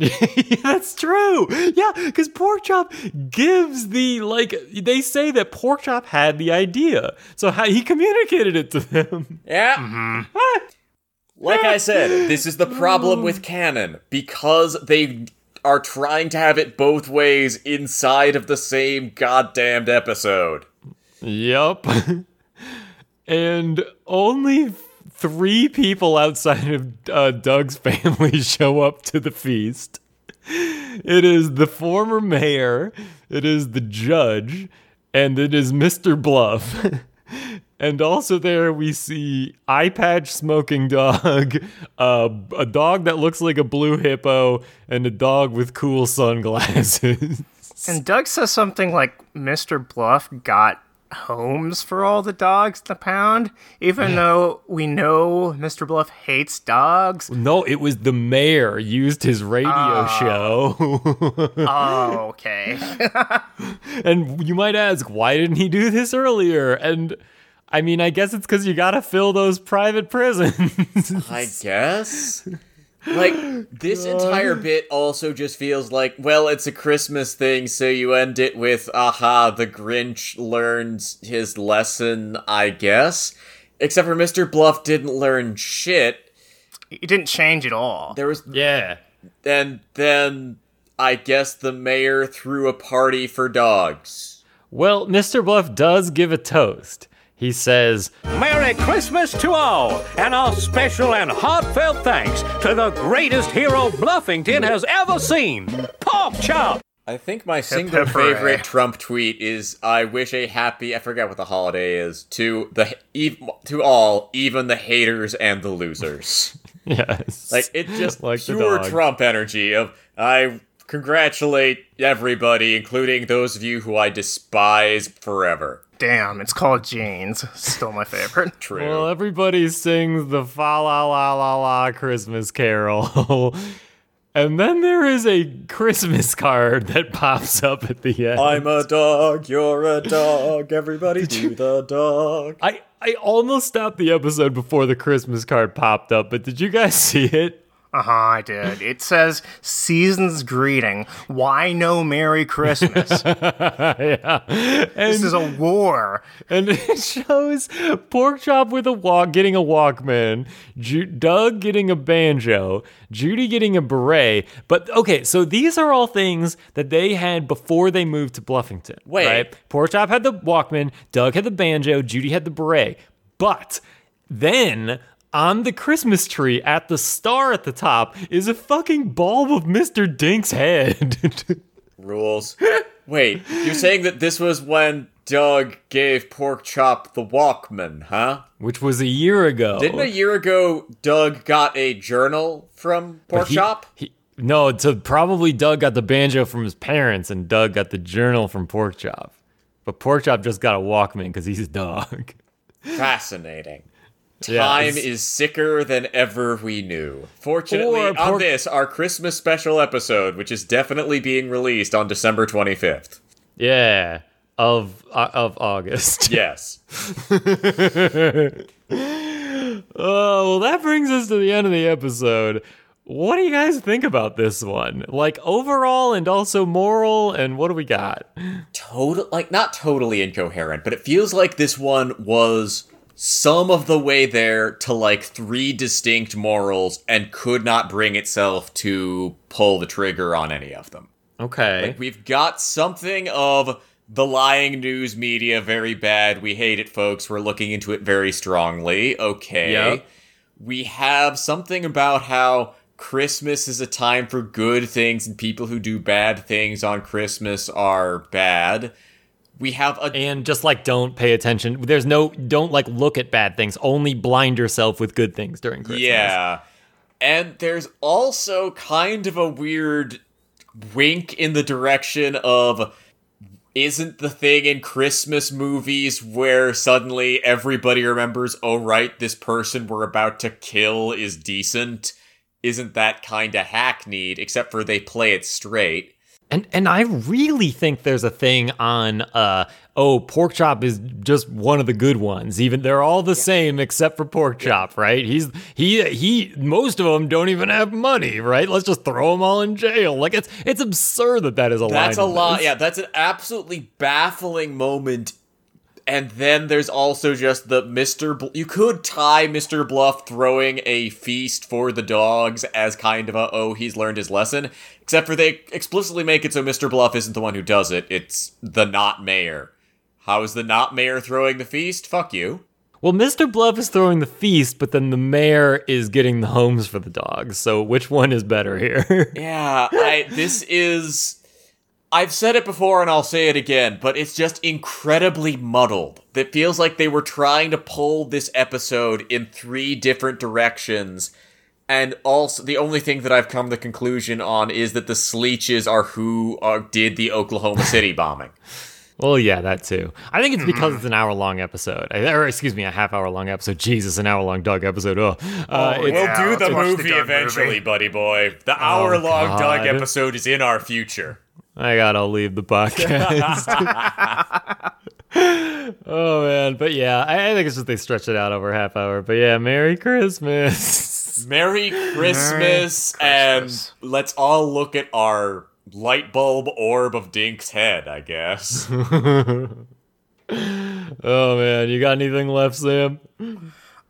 [LAUGHS] That's true. Yeah, because Porkchop gives the like they say that Porkchop had the idea, so how he communicated it to them. Yeah. [LAUGHS] Mm-hmm. Like I said, [GASPS] this is the problem with canon because they are trying to have it both ways inside of the same goddamned episode. Yup. [LAUGHS] and only three people outside of uh, Doug's [LAUGHS] family show up to the feast. It is the former mayor, it is the judge, and it is Mr. Bluff. [LAUGHS] and also there we see eye patch smoking dog, [LAUGHS] uh, a dog that looks like a blue hippo, and a dog with cool sunglasses. And Doug says something like Mr. Bluff got homes for all the dogs in the pound, even though we know Mr. Bluff hates dogs. No, it was the mayor used his radio show. [LAUGHS] Oh, okay. [LAUGHS] and you might ask, why didn't he do this earlier? And I mean, I guess it's because you gotta fill those private prisons. [LAUGHS] I guess. Like, this entire bit also just feels like, well, it's a Christmas thing, so you end it with, aha, the Grinch learns his lesson, I guess. Except for Mr. Bluff didn't learn shit. He didn't change at all. There was. yeah. And then, I guess the mayor threw a party for dogs. Well, Mr. Bluff does give a toast. He says, Merry Christmas to all, and our special and heartfelt thanks to the greatest hero Bluffington has ever seen, Porkchop. I think my single favorite Trump tweet is "I wish a happy I forget what the holiday is to the to all, even the haters and the losers." [LAUGHS] yes. like it just [LAUGHS] Like pure. Trump energy of I congratulate everybody, including those of you who I despise forever. Damn, it's called Jeans. Still my favorite. [LAUGHS] True. Well, everybody sings the fa la la la la Christmas carol. [LAUGHS] and then there is a Christmas card that [LAUGHS] pops up at the end. I'm a dog, you're a dog, everybody do the dog. I, I almost stopped the episode before the Christmas card popped up, but did you guys see it? Uh huh, I did. It says season's greeting. Why no Merry Christmas? [LAUGHS] yeah. this is a war. and [LAUGHS] it shows Porkchop with a walk, getting a Walkman, Ju- Doug getting a banjo, Judy getting a beret. But okay, so these are all things that they had before they moved to Bluffington. Wait. Right? Porkchop had the Walkman, Doug had the banjo, Judy had the beret. But then on the Christmas tree at the star at the top is a fucking bulb of Mr. Dink's head. [LAUGHS] Rules. Wait, you're saying that this was when Doug gave Porkchop the Walkman, huh? Which was a year ago. Didn't a year ago Doug got a journal from Pork he- Chop? he- no, so probably Doug got the banjo from his parents, and Doug got the journal from Porkchop. But Porkchop just got a Walkman because he's a dog. [LAUGHS] Fascinating. Time is sicker than ever we knew. Fortunately, Or on this, our Christmas special episode, which is definitely being released on December 25th. Yeah, of uh, of August. [LAUGHS] Yes. [LAUGHS] Oh, well, that brings us to the end of the episode. What do you guys think about this one? Like overall and also moral, and what do we got? total like not totally incoherent, but it feels like this one was some of the way there to like three distinct morals and could not bring itself to pull the trigger on any of them. Okay. Like we've got something of the lying news media very bad. We hate it, folks. We're looking into it very strongly. Okay. Yep. We have something about how Christmas is a time for good things and people who do bad things on Christmas are bad. We have a and just like don't pay attention. There's no don't like look at bad things. Only blind yourself with good things during Christmas. Yeah. And there's also kind of a weird wink in the direction of isn't the thing in Christmas movies where suddenly everybody remembers, oh, right, this person we're about to kill is decent? Isn't that kind of hackneyed, except for they play it straight? And and I really think there's a thing on uh oh Porkchop is just one of the good ones. Even they're all the yeah. same except for Porkchop, right? He's he he most of them don't even have money, right? Let's just throw them all in jail. Like it's it's absurd that that is a That's a lot. Yeah, that's an absolutely baffling moment and then there's also just the Mr. Bl- you could tie Mr. Bluff throwing a feast for the dogs as kind of a oh he's learned his lesson, except for they explicitly make it so Mr. Bluff isn't the one who does it. It's the not mayor. How is the not mayor throwing the feast? Fuck you. Well, Mr. Bluff is throwing the feast, but then the mayor is getting the homes for the dogs. So which one is better here? [LAUGHS] yeah, I, this is I've said it before and I'll say it again, but it's just incredibly muddled. It feels like they were trying to pull this episode in three different directions. And also, the only thing that I've come to the conclusion on is that the Sleeches are who uh, did the Oklahoma City [LAUGHS] bombing. Well, yeah, that too. I think it's because it's an hour long episode, or excuse me, a half hour long episode. Jesus, an hour long Doug episode. Oh, uh, oh we'll yeah, do the movie the eventually, movie. buddy boy. The hour long oh, Doug episode is in our future. I gotta leave the podcast. [LAUGHS] oh man, but yeah, I, I, think it's just they stretch it out over a half hour. But yeah, Merry Christmas. Merry Christmas, Merry Christmas. and let's all look at our light bulb orb of Dink's head, I guess. [LAUGHS] oh man, you got anything left, Sam?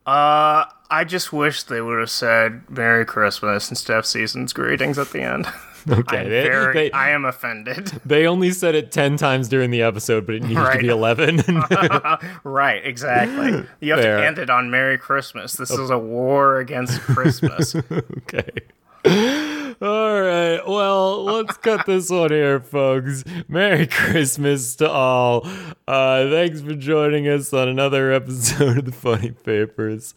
Uh, I just wish they would have said Merry Christmas instead of season's greetings at the end. [LAUGHS] [LAUGHS] Okay, they, very, they, I am offended. [LAUGHS] They only said it ten times during the episode, but it needs right. to be eleven. [LAUGHS] right, exactly. You have Fair. to end it on Merry Christmas. This is a war against Christmas. okay. All right. Well, let's cut this one here, folks. Merry Christmas to all. Uh, thanks for joining us on another episode of the Funnie Papers.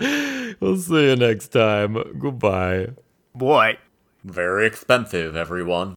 We'll see you next time. Goodbye. Boy. Very expensive, everyone.